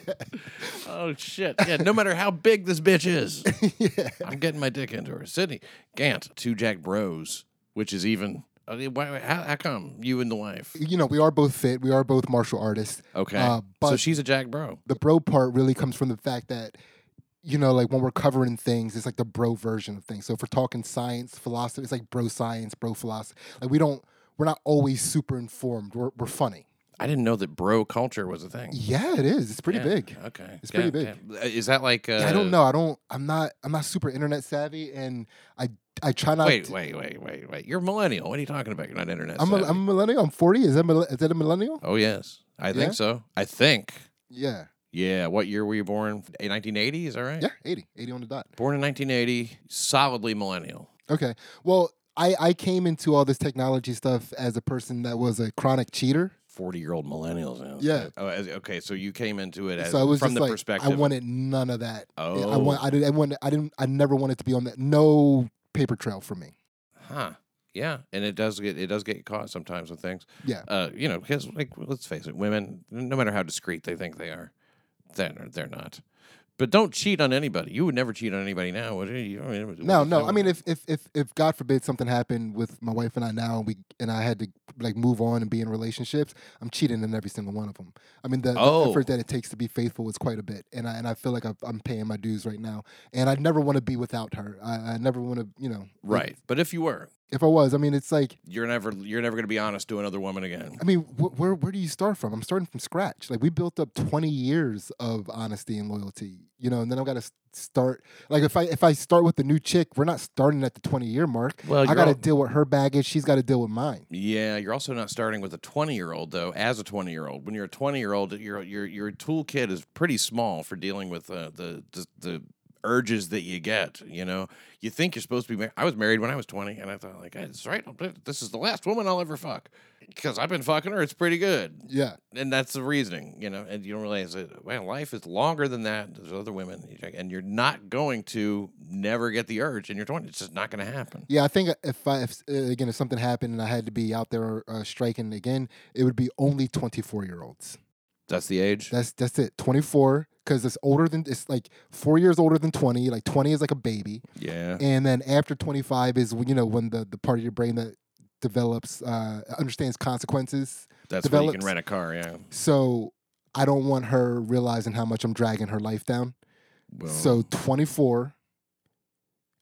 Speaker 2: Oh shit! Yeah, no matter how big this bitch is,
Speaker 1: yeah.
Speaker 2: I'm getting my dick into her. Sidney Gantt, two Jack Bros, which is even. Why, how, how come you and the wife?
Speaker 1: You know, we are both fit. We are both martial artists.
Speaker 2: Okay,
Speaker 1: Uh,
Speaker 2: so she's a Jack Bro.
Speaker 1: The bro part really comes from the fact that, you know, like when we're covering things, it's like the bro version of things. So if we're talking science, philosophy, it's like bro science, bro philosophy. Like we don't, we're not always super informed. We're, we're funny.
Speaker 2: I didn't know that bro culture was a thing.
Speaker 1: Yeah, it is. It's pretty
Speaker 2: Yeah,
Speaker 1: big.
Speaker 2: Okay,
Speaker 1: It's pretty big.
Speaker 2: yeah. Is that like? Uh,
Speaker 1: I don't know. I don't. I'm not. I'm not super internet savvy, and I. I try not.
Speaker 2: Wait,
Speaker 1: to,
Speaker 2: wait, wait, wait, wait. You're a millennial. What are you talking about? You're not internet.
Speaker 1: I'm a,
Speaker 2: savvy.
Speaker 1: I'm a millennial. I'm 40. Is that that a millennial?
Speaker 2: oh yes, I
Speaker 1: Yeah?
Speaker 2: think so. I think.
Speaker 1: Yeah.
Speaker 2: Yeah. What year were you born? 1980. Is that right?
Speaker 1: Yeah. 80. 80 on the dot.
Speaker 2: Born in 1980. Solidly millennial.
Speaker 1: Okay. Well, I I came into all this technology stuff as a person that was a chronic cheater.
Speaker 2: 40 year old millennials. Now.
Speaker 1: Yeah.
Speaker 2: Oh, as, okay. So you came into it as
Speaker 1: so I was
Speaker 2: from the
Speaker 1: like,
Speaker 2: perspective.
Speaker 1: I wanted none of that.
Speaker 2: Oh.
Speaker 1: I want. I didn't. I wanted. I didn't. I never wanted to be on that. No paper trail for me.
Speaker 2: Huh. Yeah, and it does get it does get caught sometimes with things.
Speaker 1: Yeah.
Speaker 2: Uh, you know, because like let's face it, women, no matter how discreet they think they are, they're they're not. But don't cheat on anybody. You would never cheat on anybody now, would you? I mean,
Speaker 1: No, no. I mean, if if if if God forbid something happened with my wife and I now, and we and I had to like move on and be in relationships, I'm cheating in every single one of them. I mean, the, the
Speaker 2: Oh.
Speaker 1: effort that it takes to be faithful is quite a bit, and I and I feel like I've, I'm paying my dues right now. And I never want to be without her. I, I never want to, you know. like-
Speaker 2: right. But if you were,
Speaker 1: If I was, I mean, it's like,
Speaker 2: You're never you're never gonna be honest to another woman again.
Speaker 1: I mean, wh- where where do you start from? I'm starting from scratch. Like we built up 20 years of honesty and loyalty, you know, and then I've got to start. Like if I if I start with the new chick, we're not starting at the 20 year mark.
Speaker 2: Well,
Speaker 1: I got to deal with her baggage. She's got to deal with mine.
Speaker 2: Yeah, you're also not starting with a 20 year old though. As a 20 year old, when you're a 20 year old, your your your toolkit is pretty small for dealing with uh, the, the the urges that you get. You know, you think you're supposed to be. Mar- I was married when I was 20, and I thought like, that's right. This is the last woman I'll ever fuck because I've been fucking her. It's pretty good,
Speaker 1: Yeah.
Speaker 2: and that's the reasoning. You know, and you don't realize that well, life is longer than that. There's other women, and you're not going to never get the urge in your 20s. It's just not going to happen.
Speaker 1: Yeah, I think if I if, uh, again if something happened and I had to be out there uh, striking again, it would be only 24 year olds.
Speaker 2: That's the age.
Speaker 1: That's that's it. 24 because it's older than it's like four years older than 20. Like 20 is like a baby,
Speaker 2: yeah.
Speaker 1: and then after 25 is when, you know when the the part of your brain that develops uh, understands consequences.
Speaker 2: That's when you can rent a car. Yeah.
Speaker 1: So I don't want her realizing how much I'm dragging her life down.
Speaker 2: Well,
Speaker 1: So 24,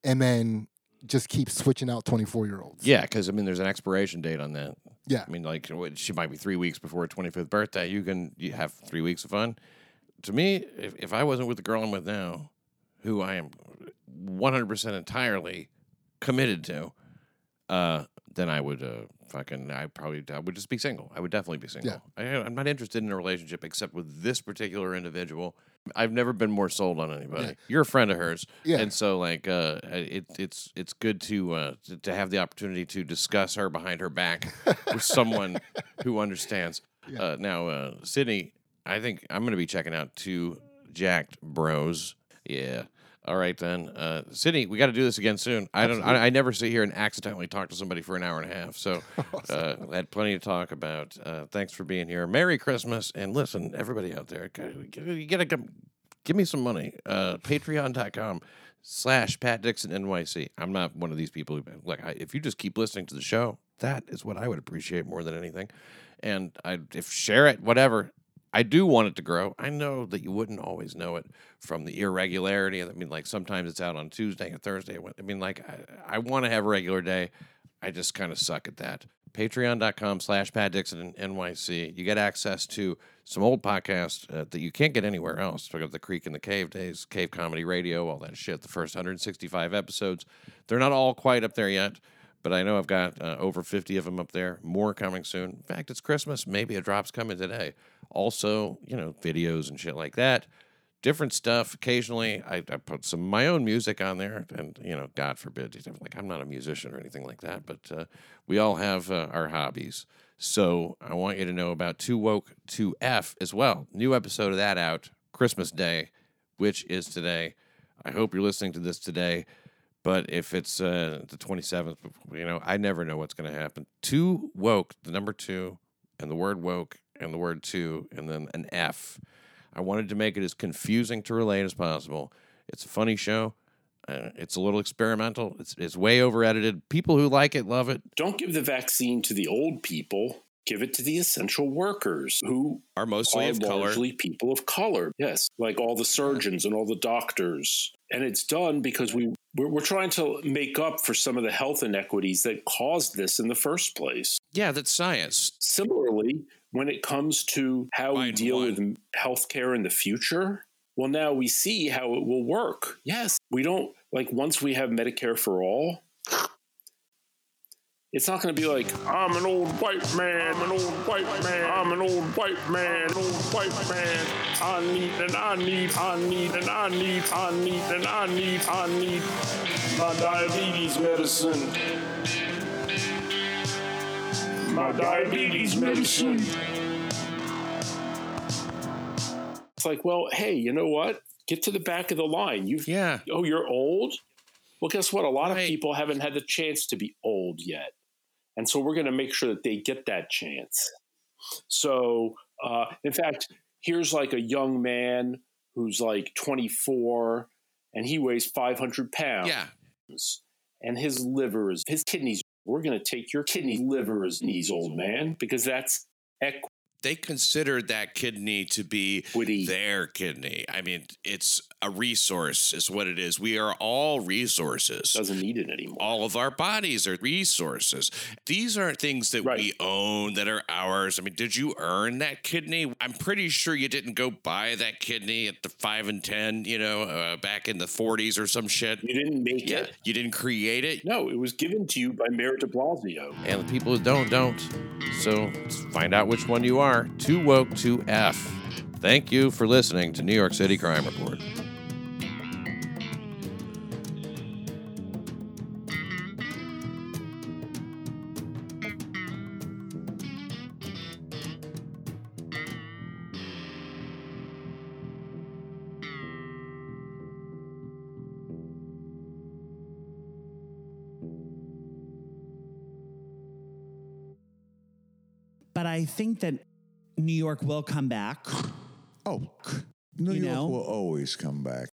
Speaker 1: and then just keep switching out 24 year olds.
Speaker 2: yeah, because I mean, there's an expiration date on that.
Speaker 1: Yeah.
Speaker 2: I mean, like she might be three weeks before her 25th birthday. You can you have three weeks of fun. To me, if, if I wasn't with the girl I'm with now, who I am 100% entirely committed to, uh, then I would uh, fucking I probably I would just be single. I would definitely be single. I, I'm not interested in a relationship except with this particular individual. I've never been more sold on anybody.
Speaker 1: Yeah.
Speaker 2: You're a friend of hers,
Speaker 1: Yeah.
Speaker 2: and so like uh, it, it's it's good to, uh, to to have the opportunity to discuss her behind her back with someone who understands.
Speaker 1: Yeah.
Speaker 2: Uh, now, uh, Sidney, I think I'm going to be checking out two Jacked Bros. Yeah. All right then, uh, Sidney, we got to do this again soon. I don't. I, I never sit here and accidentally talk to somebody for an hour and a half. So, uh, I had plenty to talk about. Uh, thanks for being here. Merry Christmas, and listen, everybody out there, you gotta come, give me some money. Uh, Patreon.com slash Pat Dixon NYC. I'm not one of these people who like. I, if you just keep listening to the show, that is what I would appreciate more than anything. And I, if share it, whatever. I do want it to grow. I know that you wouldn't always know it from the irregularity. I mean, like sometimes it's out on Tuesday and Thursday. I mean, like I, I want to have a regular day. I just kind of suck at that. Patreon.com slash Pat Dixon NYC. You get access to some old podcasts uh, that you can't get anywhere else. Look at the Creek and the Cave days, Cave Comedy Radio, all that shit. The first 165 episodes. They're not all quite up there yet, but I know I've got uh, over 50 of them up there. More coming soon. In fact, it's Christmas. Maybe a drop's coming today. Also, you know, videos and shit like that different stuff. Occasionally, I, I put some of my own music on there, and you know, God forbid, like I'm not a musician or anything like that, but uh, we all have uh, our hobbies. So I want you to know about Too Woke to F as well. New episode of that out Christmas Day, which is today. I hope you're listening to this today. But if it's uh, the 27th, you know, I never know what's going to happen. Two woke, the number two, and the word woke, and the word two, and then an F. I wanted to make it as confusing to relate as possible. It's a funny show. Uh, it's a little experimental. It's, it's way over edited. People who like it love it.
Speaker 3: Don't give the vaccine to the old people. Give it to the essential workers who
Speaker 2: Are mostly
Speaker 3: are
Speaker 2: of color.
Speaker 3: largely people of color. Yes, like all the surgeons and all the doctors. And it's done because we we're, we're trying to make up for some of the health inequities that caused this in the first place.
Speaker 2: Yeah, that's science.
Speaker 3: Similarly, when it comes to how we deal
Speaker 2: won.
Speaker 3: with healthcare in the future, well, now we see how it will work. Yes, we don't like once we have Medicare for all. It's not going to be like I'm an old white man, I'm an old white man, I'm an old white man, an old white man. I need and I need, I need and I need, I need and I need, I need my diabetes medicine. My diabetes medicine. It's like, well, hey, you know what? Get to the back of the line. You've
Speaker 2: Yeah.
Speaker 3: oh, you're old? Well, guess what? A lot
Speaker 2: Right.
Speaker 3: of people haven't had the chance to be old yet. And so we're going to make sure that they get that chance. So, uh, in fact, here's like a young man who's like 24 and he weighs 500 pounds.
Speaker 2: Yeah.
Speaker 3: And his liver is, his kidneys, we're going to take your kidney liver as knees, old man, because that's
Speaker 2: They considered that kidney to be
Speaker 3: equity.
Speaker 2: their kidney. I mean, it's a resource, is what it is. We are all resources.
Speaker 3: Doesn't need it anymore.
Speaker 2: all of our bodies are resources. These aren't things that
Speaker 3: Right.
Speaker 2: we own that are ours. I mean, did you earn that kidney? I'm pretty sure you didn't go buy that kidney at the five and ten, you know, uh, back in the 40s or some shit.
Speaker 3: You didn't make
Speaker 2: Yeah,
Speaker 3: it.
Speaker 2: you didn't create it.
Speaker 3: No, it was given to you by Mayor de Blasio.
Speaker 2: And the people who don't, don't. So find out which one you are. Too woke to F. Thank you for listening to New York City Crime Report.
Speaker 4: But I think that New York will come back.
Speaker 5: Oh, New
Speaker 4: You
Speaker 5: York
Speaker 4: know?
Speaker 5: will always come back.